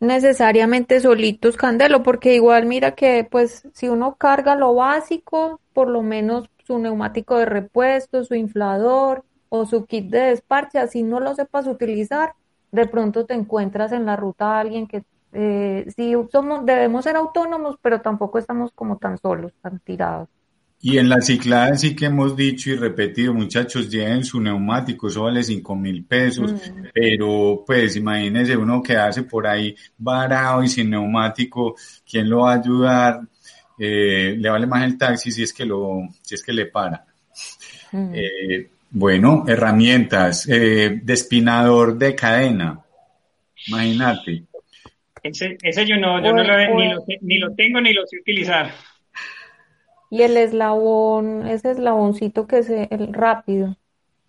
necesariamente solitos Candelo, porque igual mira que pues si uno carga lo básico, por lo menos su neumático de repuesto, su inflador o su kit de desparche, así no lo sepas utilizar, de pronto te encuentras en la ruta a alguien que eh, sí somos, debemos ser autónomos, pero tampoco estamos como tan solos, tan tirados. Y en la ciclada sí que hemos dicho y repetido, muchachos, lleven su neumático, eso vale cinco mil pesos, mm. pero pues imagínense uno que hace por ahí varado y sin neumático, ¿quién lo va a ayudar? Eh, le vale más el taxi si es que lo, si es que le para. Mm. Eh, bueno, herramientas, eh, despinador de cadena, imagínate. Ese, ese yo no, yo no lo, ni, lo, ni lo tengo ni lo sé utilizar. Y el eslabón, ese eslaboncito que es el rápido.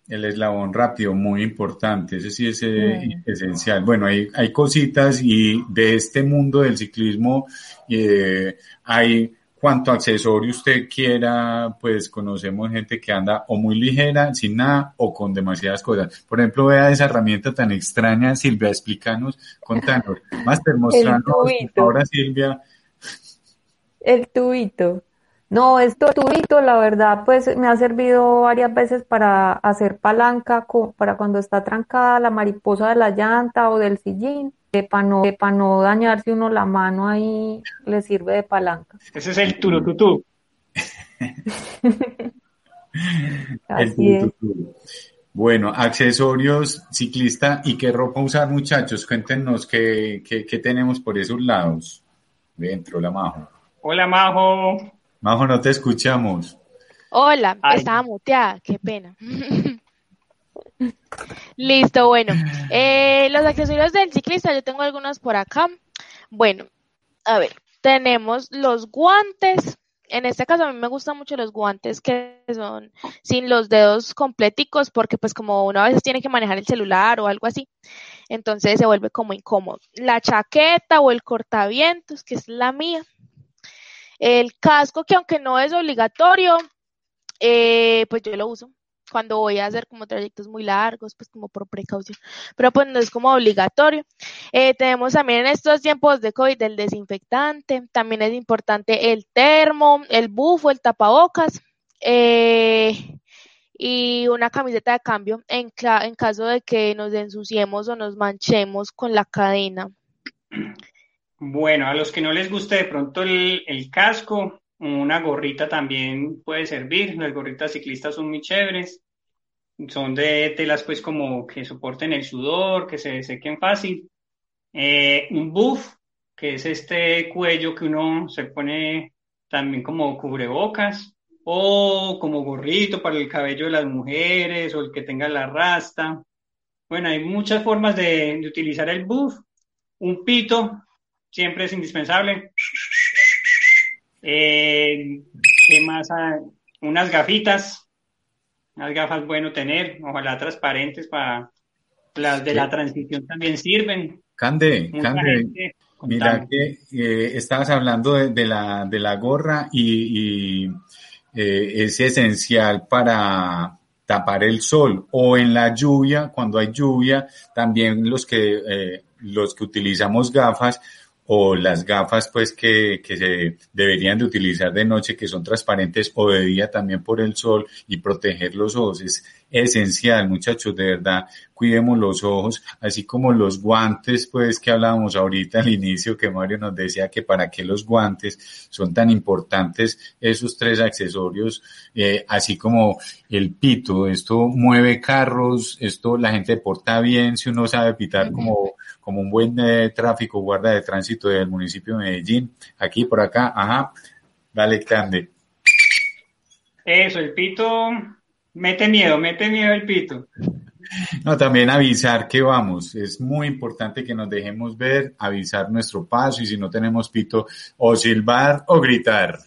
el eslabón rápido, muy importante, ese sí es eh, esencial. Bueno, hay, hay cositas y de este mundo del ciclismo eh, hay cuanto accesorio usted quiera, pues conocemos gente que anda o muy ligera, sin nada, o con demasiadas cosas. Por ejemplo, vea esa herramienta tan extraña, Silvia, explícanos, contanos. Master, mostrando ahora, Silvia. El tubito. No, esto tubito, la verdad, pues me ha servido varias veces para hacer palanca, para cuando está trancada la mariposa de la llanta o del sillín, para no, no dañarse uno la mano ahí, le sirve de palanca. Ese es el turututú. el Bueno, accesorios, ciclista y qué ropa usar, muchachos. Cuéntenos qué, qué, tenemos por esos lados. Dentro, la Majo. Hola, Majo. Majo, no te escuchamos. Hola, estaba muteada, qué pena. Listo, bueno. Eh, los accesorios del ciclista, yo tengo algunos por acá. Bueno, a ver, tenemos los guantes. En este caso a mí me gustan mucho los guantes que son sin los dedos completicos porque pues como uno a veces tiene que manejar el celular o algo así, entonces se vuelve como incómodo. La chaqueta o el cortavientos, que es la mía, el casco, que aunque no es obligatorio, eh, pues yo lo uso cuando voy a hacer como trayectos muy largos, pues como por precaución, pero pues no es como obligatorio. Eh, tenemos también en estos tiempos de COVID el desinfectante, también es importante el termo, el bufo, el tapabocas eh, y una camiseta de cambio en, en caso de que nos ensuciemos o nos manchemos con la cadena. Bueno, a los que no les guste de pronto el, casco, una gorrita también puede servir. Las gorritas ciclistas son muy chéveres. Son de telas pues como que soporten el sudor, que se sequen fácil. Eh, un buff, que es este cuello que uno se pone también como cubrebocas o como gorrito para el cabello de las mujeres o el que tenga la rasta. Bueno, hay muchas formas de, de utilizar el buff. Un pito, siempre es indispensable. Eh, ¿Qué más? Ah, unas gafitas, unas gafas bueno tener, ojalá transparentes para las de la transición también sirven. Cande, Cande, mira que eh, estabas hablando de, la, de la gorra y, eh, es esencial para tapar el sol o en la lluvia, cuando hay lluvia, también los que, los que utilizamos gafas, o las gafas pues que, que, se deberían de utilizar de noche que son transparentes o de día también por el sol y proteger los ojos esencial muchachos de verdad cuidemos los ojos así como los guantes pues que hablábamos ahorita al inicio que Mario nos decía que para qué los guantes son tan importantes esos tres accesorios eh, así como el pito esto mueve carros esto la gente porta bien si uno sabe pitar como como un buen eh, tráfico guarda de tránsito del municipio de Medellín. Aquí, por acá, ajá. Dale, Cande. Eso, el pito mete miedo, mete miedo el pito. No, también avisar que vamos. Es muy importante que nos dejemos ver, avisar nuestro paso y si no tenemos pito, o silbar o gritar.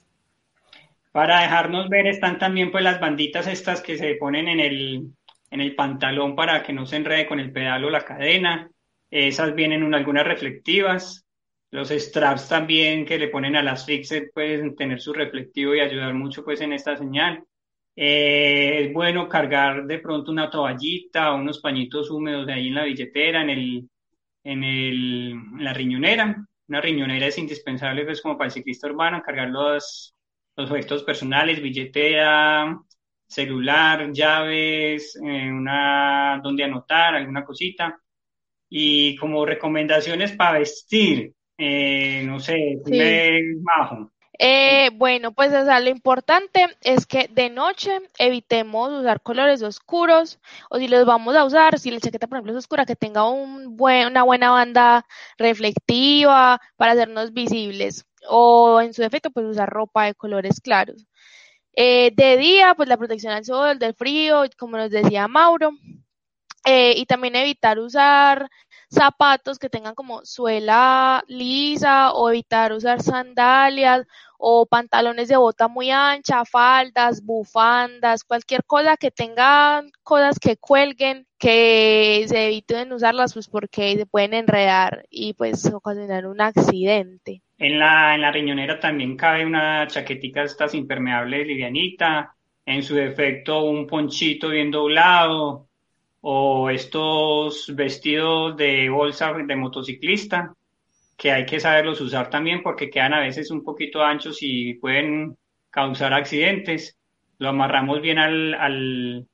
Para dejarnos ver están también pues las banditas estas que se ponen en el, en el pantalón para que no se enrede con el pedal o la cadena. Esas vienen algunas reflectivas. Los straps también que le ponen a las fixed pueden tener su reflectivo y ayudar mucho pues en esta señal. Eh, es bueno cargar de pronto una toallita o unos pañitos húmedos de ahí en la billetera, en el, en el, en la riñonera. Una riñonera es indispensable pues como para el ciclista urbano, cargar los, los objetos personales, billetera, celular, llaves, eh, una donde anotar, alguna cosita y como recomendaciones para vestir, eh, no sé, sí. bajo. Eh, bueno, pues o sea, lo importante es que de noche evitemos usar colores oscuros o si los vamos a usar, si la chaqueta por ejemplo es oscura, que tenga una buena banda reflectiva para hacernos visibles o en su defecto pues usar ropa de colores claros. Eh, de día pues la protección al sol, del frío, como nos decía Mauro, eh, y también evitar usar zapatos que tengan como suela lisa o evitar usar sandalias o pantalones de bota muy ancha, faldas, bufandas, cualquier cosa que tengan cosas que cuelguen, que se eviten usarlas pues porque se pueden enredar y pues ocasionar un accidente. En la, en la riñonera también cabe una chaquetica estas impermeable livianita, en su defecto un ponchito bien doblado o estos vestidos de bolsa de motociclista que hay que saberlos usar también porque quedan a veces un poquito anchos y pueden causar accidentes. Lo amarramos bien al, al,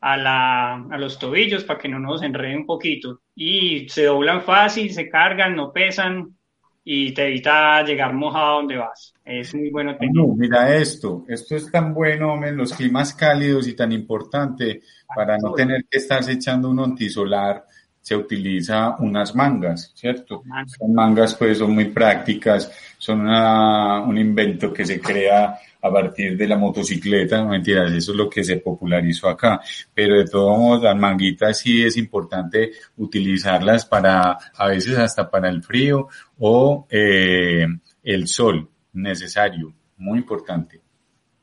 a, la, a los tobillos para que no nos enrede un poquito. Y se doblan fácil, se cargan, no pesan y te evita llegar mojado donde vas. Es muy bueno tener. mira esto, esto es tan bueno en los climas cálidos y tan importante para no tener que estarse echando un antisolar se utiliza unas mangas, ¿cierto? Las mangas pues son muy prácticas, son un invento que se crea a partir de la motocicleta, no mentiras, eso es lo que se popularizó acá, pero de todos modos las manguitas sí es importante utilizarlas para, a veces hasta para el frío o eh, el sol necesario, muy importante.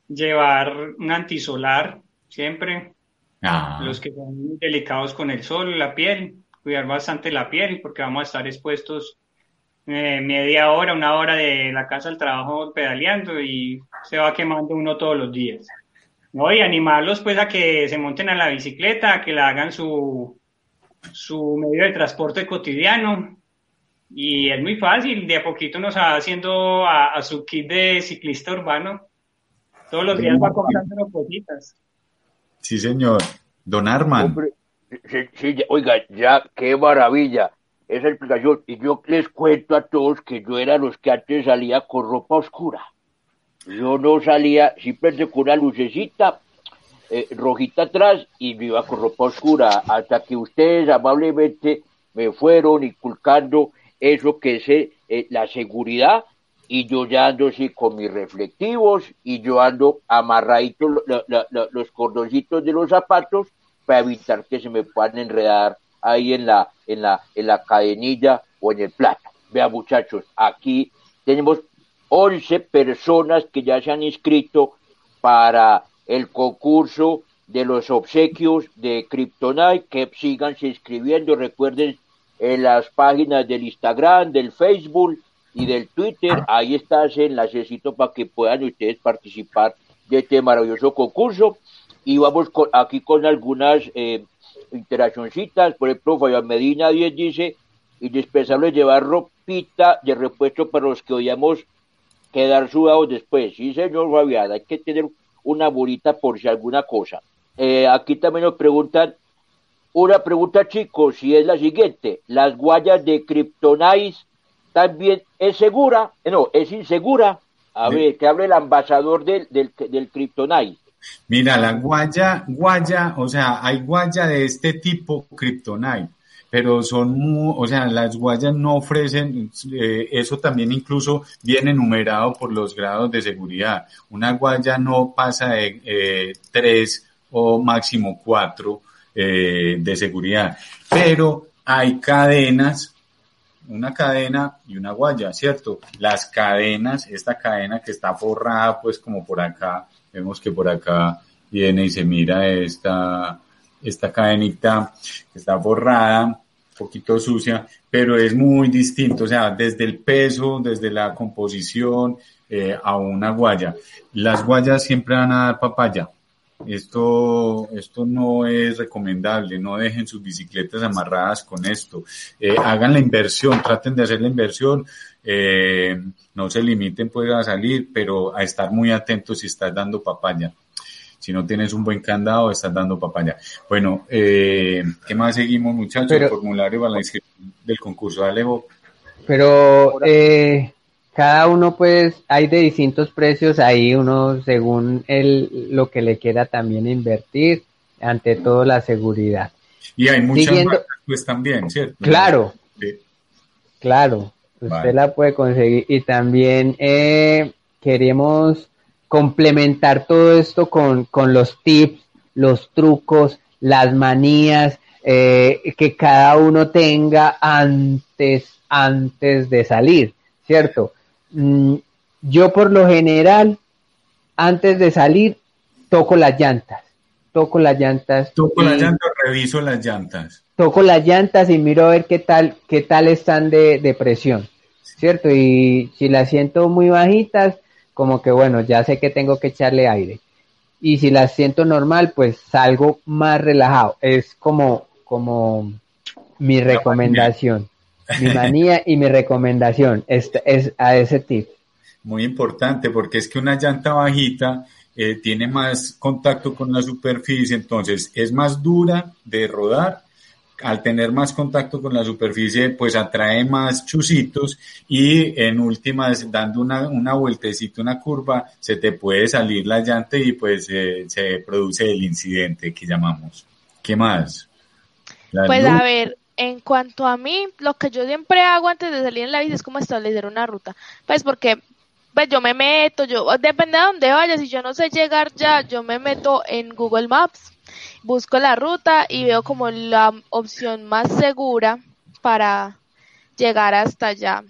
Llevar un antisolar siempre, ah. los que son muy delicados con el sol, la piel, cuidar bastante la piel porque vamos a estar expuestos eh, media hora, una hora de la casa al trabajo pedaleando y se va quemando uno todos los días. ¿no? Y animarlos pues a que se monten a la bicicleta, a que la hagan su, su medio de transporte cotidiano. Y es muy fácil, de a poquito nos va haciendo a, su kit de ciclista urbano. Todos los días va comprando cositas. Sí, señor. Don Arman. Sí, oiga, ya, qué maravilla esa explicación. Y yo les cuento a todos que yo era los que antes salía con ropa oscura. Yo no salía simplemente con una lucecita eh, rojita atrás y me iba con ropa oscura hasta que ustedes amablemente me fueron inculcando eso que es eh, la seguridad y yo ya ando así con mis reflectivos y yo ando amarradito los cordoncitos de los zapatos para evitar que se me puedan enredar ahí en la, en la, en la cadenilla o en el plato. Vean muchachos, aquí tenemos 11 personas que ya se han inscrito para el concurso de los obsequios de Kryptonite, que sigan se inscribiendo, recuerden en las páginas del Instagram, del Facebook y del Twitter, ahí está ese enlacecito para que puedan ustedes participar de este maravilloso concurso y vamos aquí con algunas eh, interaccioncitas. Por ejemplo, Fabián Medina 10 dice, indispensable llevar ropita de repuesto para los que oíamos quedar sudados después. Sí, señor Fabián, hay que tener una bolita por si alguna cosa. Eh, aquí también nos preguntan, una pregunta chicos, si es la siguiente, ¿las guayas de Kryptonite también es segura? Eh, no, es insegura. A ver, que hable el ambasador del, del, del Kryptonite. Mira, la guaya, guaya, o sea, hay guaya de este tipo Kryptonite, pero son muy, o sea, las guayas no ofrecen, eh, eso también incluso viene numerado por los grados de seguridad. Una guaya no pasa de eh, tres o máximo cuatro eh, de seguridad, pero hay cadenas una cadena y una guaya, ¿cierto? Las cadenas, esta cadena que está forrada pues como por acá, Vemos que por acá viene y se mira esta, esta cadenita que está borrada, un poquito sucia, pero es muy distinto, o sea, desde el peso, desde la composición eh, a una guaya. Las guayas siempre van a dar papaya. Esto, esto no es recomendable, no dejen sus bicicletas amarradas con esto. Eh, hagan la inversión, traten de hacer la inversión, eh, no se limiten pues a salir, pero a estar muy atentos si estás dando papaya. Si no tienes un buen candado, estás dando papaya. Bueno, eh, ¿qué más seguimos muchachos? el formulario para la inscripción del concurso. Dale, Pero eh, cada uno pues hay de distintos precios ahí, uno según el, lo que le quiera también invertir, ante todo la seguridad. Y hay muchas pues también, ¿cierto? Claro, claro. Usted la puede conseguir. Y también eh, queremos complementar todo esto con, con los tips, los trucos, las manías eh, que cada uno tenga antes, antes de salir, ¿cierto? Mm, yo por lo general, antes de salir, toco las llantas, toco las llantas. Toco las llantas, reviso las llantas. Toco las llantas y miro a ver qué tal, qué tal están de, de presión, ¿cierto? Y si las siento muy bajitas, como que bueno, ya sé que tengo que echarle aire. Y si las siento normal, pues salgo más relajado. Es como, como mi recomendación, mi manía y mi recomendación es, es a ese tipo. Muy importante porque es que una llanta bajita eh, tiene más contacto con la superficie, entonces es más dura de rodar. Al tener más contacto con la superficie, pues atrae más chusitos y en últimas, dando una, una vueltecita, una curva, se te puede salir la llanta y pues eh, se produce el incidente que llamamos. ¿Qué más? pues a ver, en cuanto a mí, lo que yo siempre hago antes de salir en la bici es como establecer una ruta. Pues porque pues yo me meto, yo depende de dónde vaya, si yo no sé llegar ya, yo me meto en Google Maps, busco la ruta y veo como la opción más segura para llegar hasta allá.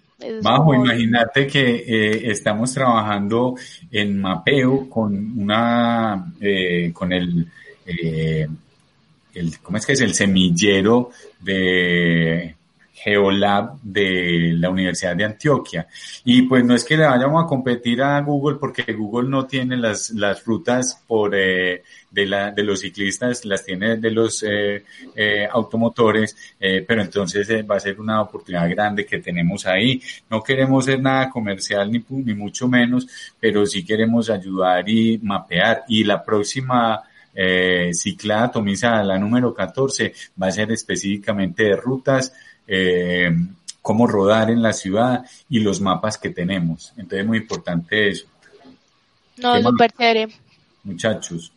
Bajo, imagínate que eh, estamos trabajando en mapeo con una, eh, con el, eh, el, ¿cómo es que es? El semillero de Geolab de la Universidad de Antioquia. Y pues no es que le vayamos a competir a Google porque Google no tiene las, las rutas por, eh, de, la, de los ciclistas, las tiene de los eh, eh, automotores, pero entonces va a ser una oportunidad grande que tenemos ahí. No queremos ser nada comercial ni, ni mucho menos, pero sí queremos ayudar y mapear. Y la próxima eh, ciclada atomizada, la número 14, va a ser específicamente de rutas, eh, cómo rodar en la ciudad y los mapas que tenemos. Entonces es muy importante eso. No, súper chévere. Muchachos.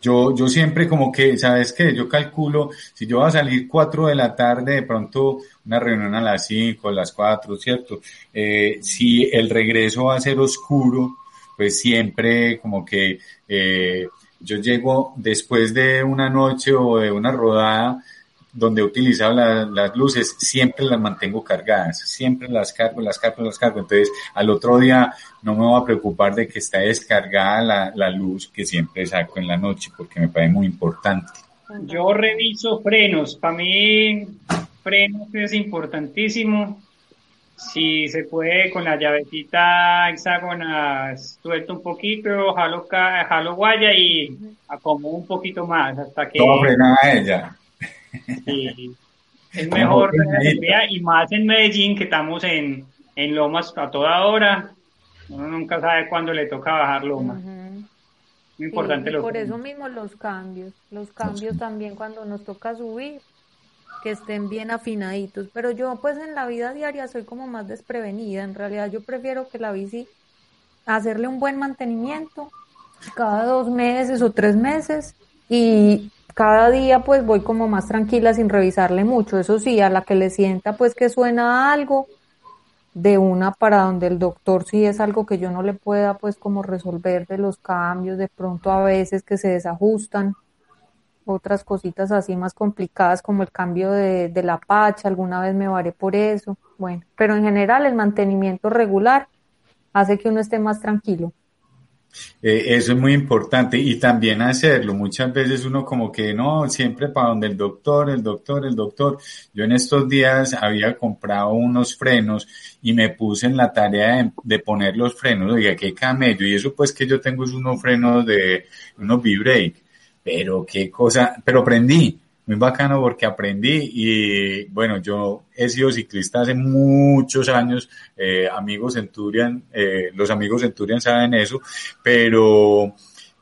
Yo, yo siempre como que, ¿sabes qué? Yo calculo, si yo voy a salir 4 de la tarde, de pronto una reunión a las 5, a las 4, ¿cierto? Eh, si el regreso va a ser oscuro, pues siempre como que eh, yo llego después de una noche o de una rodada donde he utilizado las luces, siempre las mantengo cargadas, siempre las cargo, las cargo, las cargo. Entonces, al otro día no me voy a preocupar de que está descargada la, la luz que siempre saco en la noche, porque me parece muy importante. Yo reviso frenos. Para mí, frenos es importantísimo si se puede con la llavetita hexágona, suelto un poquito, jalo, jalo guaya y acomodo un poquito más hasta que... No frena ella. Sí, es mejor y más en Medellín que estamos en, en lomas a toda hora. Uno nunca sabe cuándo le toca bajar lomas. Muy importante Por eso mismo los cambios, los cambios también cuando nos toca subir que estén bien afinaditos. Pero yo pues en la vida diaria soy como más desprevenida. En realidad yo prefiero que la bici hacerle un buen mantenimiento cada dos meses o tres meses y cada día pues voy como más tranquila sin revisarle mucho. Eso sí, a la que le sienta pues que suena algo de una para donde el doctor si es algo que yo no le pueda pues como resolver de los cambios, de pronto a veces que se desajustan otras cositas así más complicadas como el cambio de, de la pacha, alguna vez me varé por eso, bueno, pero en general el mantenimiento regular hace que uno esté más tranquilo. Eh, eso es muy importante y también hacerlo. Muchas veces uno como que no, siempre para donde el doctor, el doctor, el doctor. Yo en estos días había comprado unos frenos y me puse en la tarea de, poner los frenos. Oiga, qué camello. Y eso pues que yo tengo es unos frenos de unos V-Brake pero qué cosa, pero aprendí, muy bacano porque aprendí y bueno, yo he sido ciclista hace muchos años, eh, amigos Centurion, eh, los amigos Centurion saben eso, pero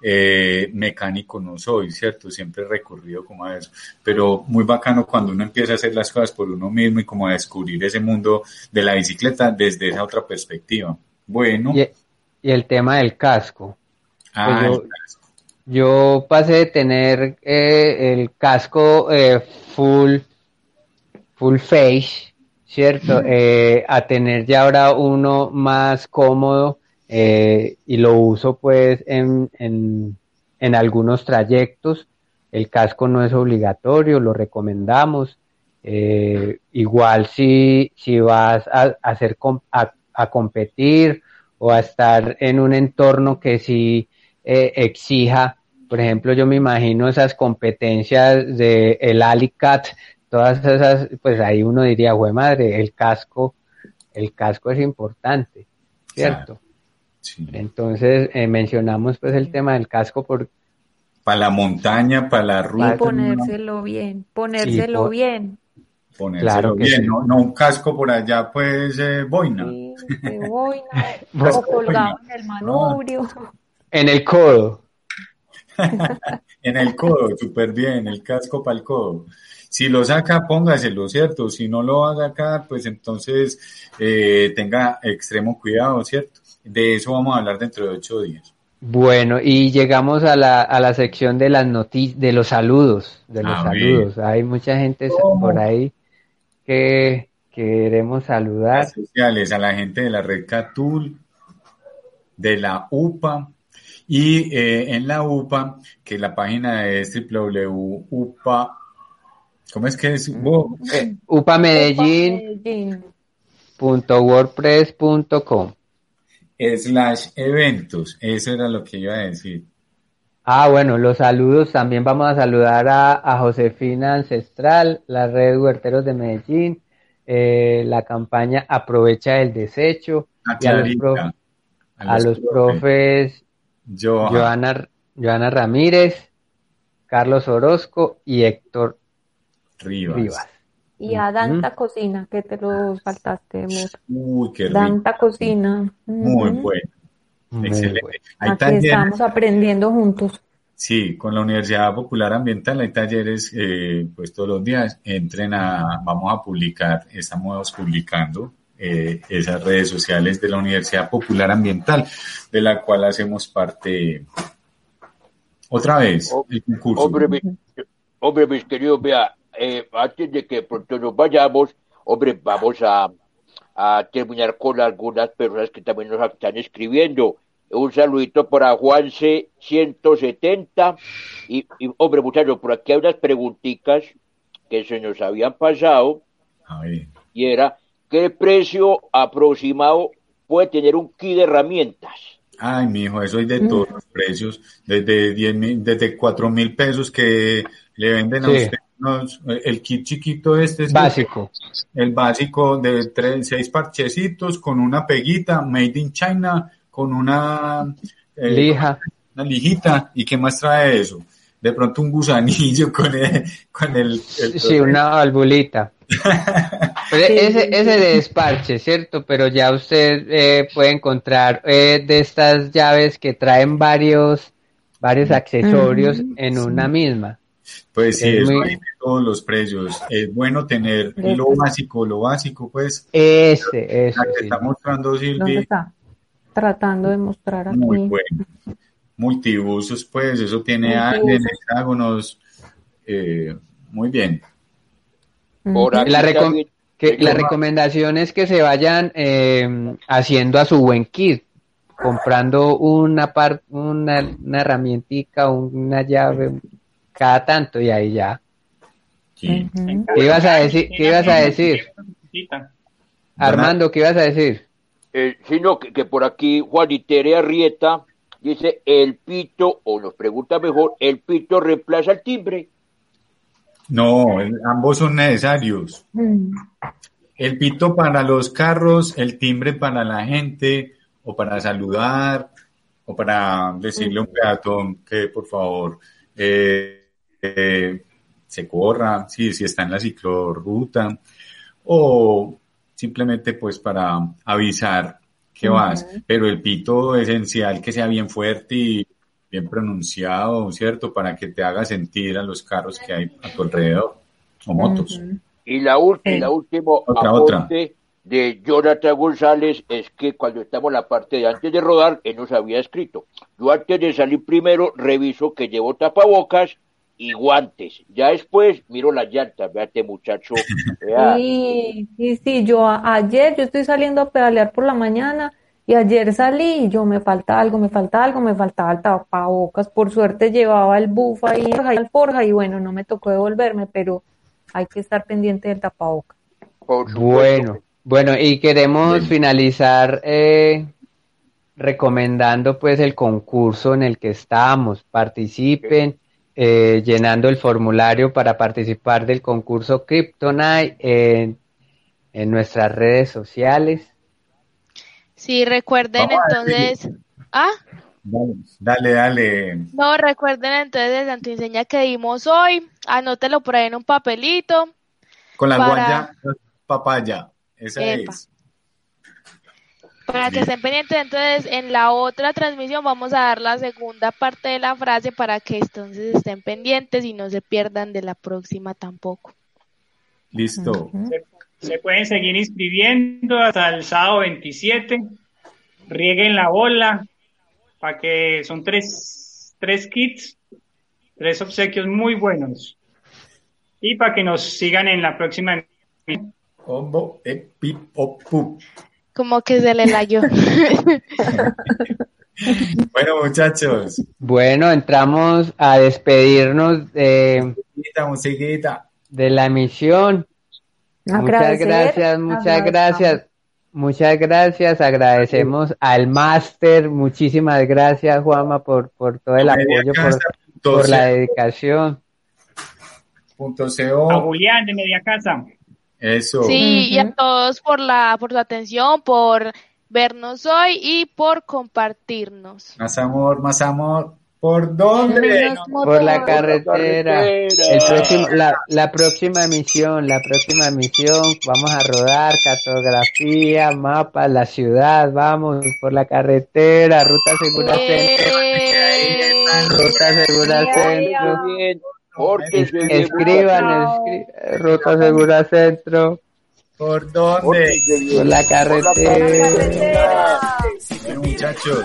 eh, mecánico no soy, ¿cierto? Siempre he recurrido como a eso, pero muy bacano cuando uno empieza a hacer las cosas por uno mismo y como a descubrir ese mundo de la bicicleta desde esa otra perspectiva. Bueno. Y, el tema del casco. Ah, pues yo pasé de tener eh, el casco eh, full, full face, ¿cierto? Eh, a tener ya ahora uno más cómodo y lo uso pues en, en, en algunos trayectos el casco no es obligatorio, lo recomendamos. Eh, igual si, si vas a, hacer a, competir o a estar en un entorno que sí eh, exija, por ejemplo, yo me imagino esas competencias de el Alicat, todas esas, pues ahí uno diría, güey madre, el casco, el casco es importante, ¿cierto? Entonces eh, mencionamos pues el tema del casco por para la montaña, para la ruta. Y ponérselo bien, ponérselo bien. Ponérselo bien, no, un casco por allá, pues eh, boina. boina, o colgado en el manubrio. En el codo. en el codo, súper bien, el casco para el codo. Si lo saca, póngaselo, ¿cierto? Si no lo va a sacar, pues entonces eh, tenga extremo cuidado, ¿cierto? De eso vamos a hablar dentro de ocho días. Bueno, y llegamos a la, a la sección de las noticias, de los saludos, de los saludos. Hay mucha gente por ahí que queremos saludar. sociales, a la gente de la red Catul, de la UPA, y eh, en la UPA, que la página es www.upa, ¿cómo es que es? Eh, upamedellín.wordpress.com slash eventos. Eso era lo que iba a decir. Ah, bueno, los saludos. También vamos a saludar a, Josefina Ancestral, la red de huerteros de Medellín, eh, la campaña Aprovecha el Desecho. y a los, profes Joana, Joana Ramírez, Carlos Orozco y Héctor Rivas. Y a Danta Cocina, que te lo faltaste, amor. Uy, qué rico. Danta Cocina. Muy bueno. Excelente. Aquí estamos aprendiendo juntos. Sí, con la Universidad Popular Ambiental hay talleres, eh, pues todos los días entren a, vamos a publicar, estamos publicando eh, esas redes sociales de la Universidad Popular Ambiental, de la cual hacemos parte otra vez el concurso. Hombre, hombre mis queridos, vea, eh, antes de que pronto nos vayamos, hombre, vamos a, terminar con algunas personas que también nos están escribiendo. Un saludito para Juanse 170 y, y hombre, muchachos, por aquí hay unas preguntitas que se nos habían pasado y era ¿qué precio aproximado puede tener un kit de herramientas? Ay, mi hijo, eso hay de todos los precios, desde diez mil, desde cuatro mil pesos que le venden a usted el kit chiquito este es básico. El, básico de tres, seis parchecitos con una peguita made in China, con una eh, lija. Una lijita. ¿Y qué más trae eso? De pronto un gusanillo con el, con el, sí, una valvulita. Ese, ese de desparche, ¿cierto? Pero ya usted eh, puede encontrar eh, de estas llaves que traen varios, varios accesorios en una misma. Pues sí, eso hay de todos los precios. Es bueno tener lo básico, lo básico, pues. Ese, ese. La que está mostrando Silvi. está? Tratando de mostrar aquí. Muy bueno. Multibusos, pues, eso tiene en hexágonos. Eh, muy bien. La, que, la recomendación es que se vayan eh, haciendo a su buen kit comprando una par, una, una herramientica, una llave, cada tanto y ahí ya. ¿Qué ibas a decir? ¿Qué ibas a decir? Armando, ¿qué ibas a decir? Eh, sino que, por aquí Juanitere Arrieta dice el pito, o nos pregunta mejor, ¿el pito reemplaza el timbre? No, ambos son necesarios. Mm. El pito para los carros, el timbre para la gente, o para saludar, o para decirle a un peatón que por favor eh, se corra, si, si está en la ciclorruta, o simplemente pues para avisar que vas, pero el pito esencial que sea bien fuerte y bien pronunciado, ¿cierto? Para que te haga sentir a los carros que hay a tu alrededor, o motos. Y la, última, la última otra, de Jonathan González es que cuando estamos en la parte de antes de rodar, él nos había escrito. Yo antes de salir primero reviso que llevo tapabocas y guantes. Ya después miro las llantas, véate muchacho. Sí, sí, sí, yo ayer, yo estoy saliendo a pedalear por la mañana Y ayer salí y yo me falta algo, me falta algo, me faltaba el tapabocas. Por suerte llevaba el bufa ahí, el forja y bueno, no me tocó devolverme, pero hay que estar pendiente del tapabocas. Bueno, bueno, y queremos finalizar eh, recomendando pues el concurso en el que estamos. Participen eh, llenando el formulario para participar del concurso Kryptonite en, en nuestras redes sociales. Sí, recuerden entonces. ¿Ah? Dale, dale. No, recuerden entonces la enseña que dimos hoy. Anótelo por ahí en un papelito. Con la guaya papaya. Esa es. Para que estén pendientes, entonces en la otra transmisión vamos a dar la segunda parte de la frase para que entonces estén pendientes y no se pierdan de la próxima tampoco. Listo. Se pueden seguir inscribiendo hasta el sábado 27. Rieguen la bola para que son tres, tres kits, tres obsequios muy buenos. Y para que nos sigan en la próxima. Combo, Como que se le layó. bueno, muchachos. Bueno, entramos a despedirnos de, musiquita. De la emisión. Muchas gracias, muchas gracias. Muchas gracias, agradecemos al máster, muchísimas gracias Juanma por, por todo el apoyo, por, la dedicación. Punto A Julián de Media Casa. Eso. Sí, y a todos por la, por su atención, por vernos hoy y por compartirnos. Más amor, más amor. ¿Por dónde? Por la carretera. El próximo, la, la próxima emisión, la próxima emisión, vamos a rodar cartografía, mapa, la ciudad, vamos por la carretera, ruta segura centro. Ruta segura centro. Escriban, ruta segura centro. ¿Por dónde? Por la carretera. muchachos.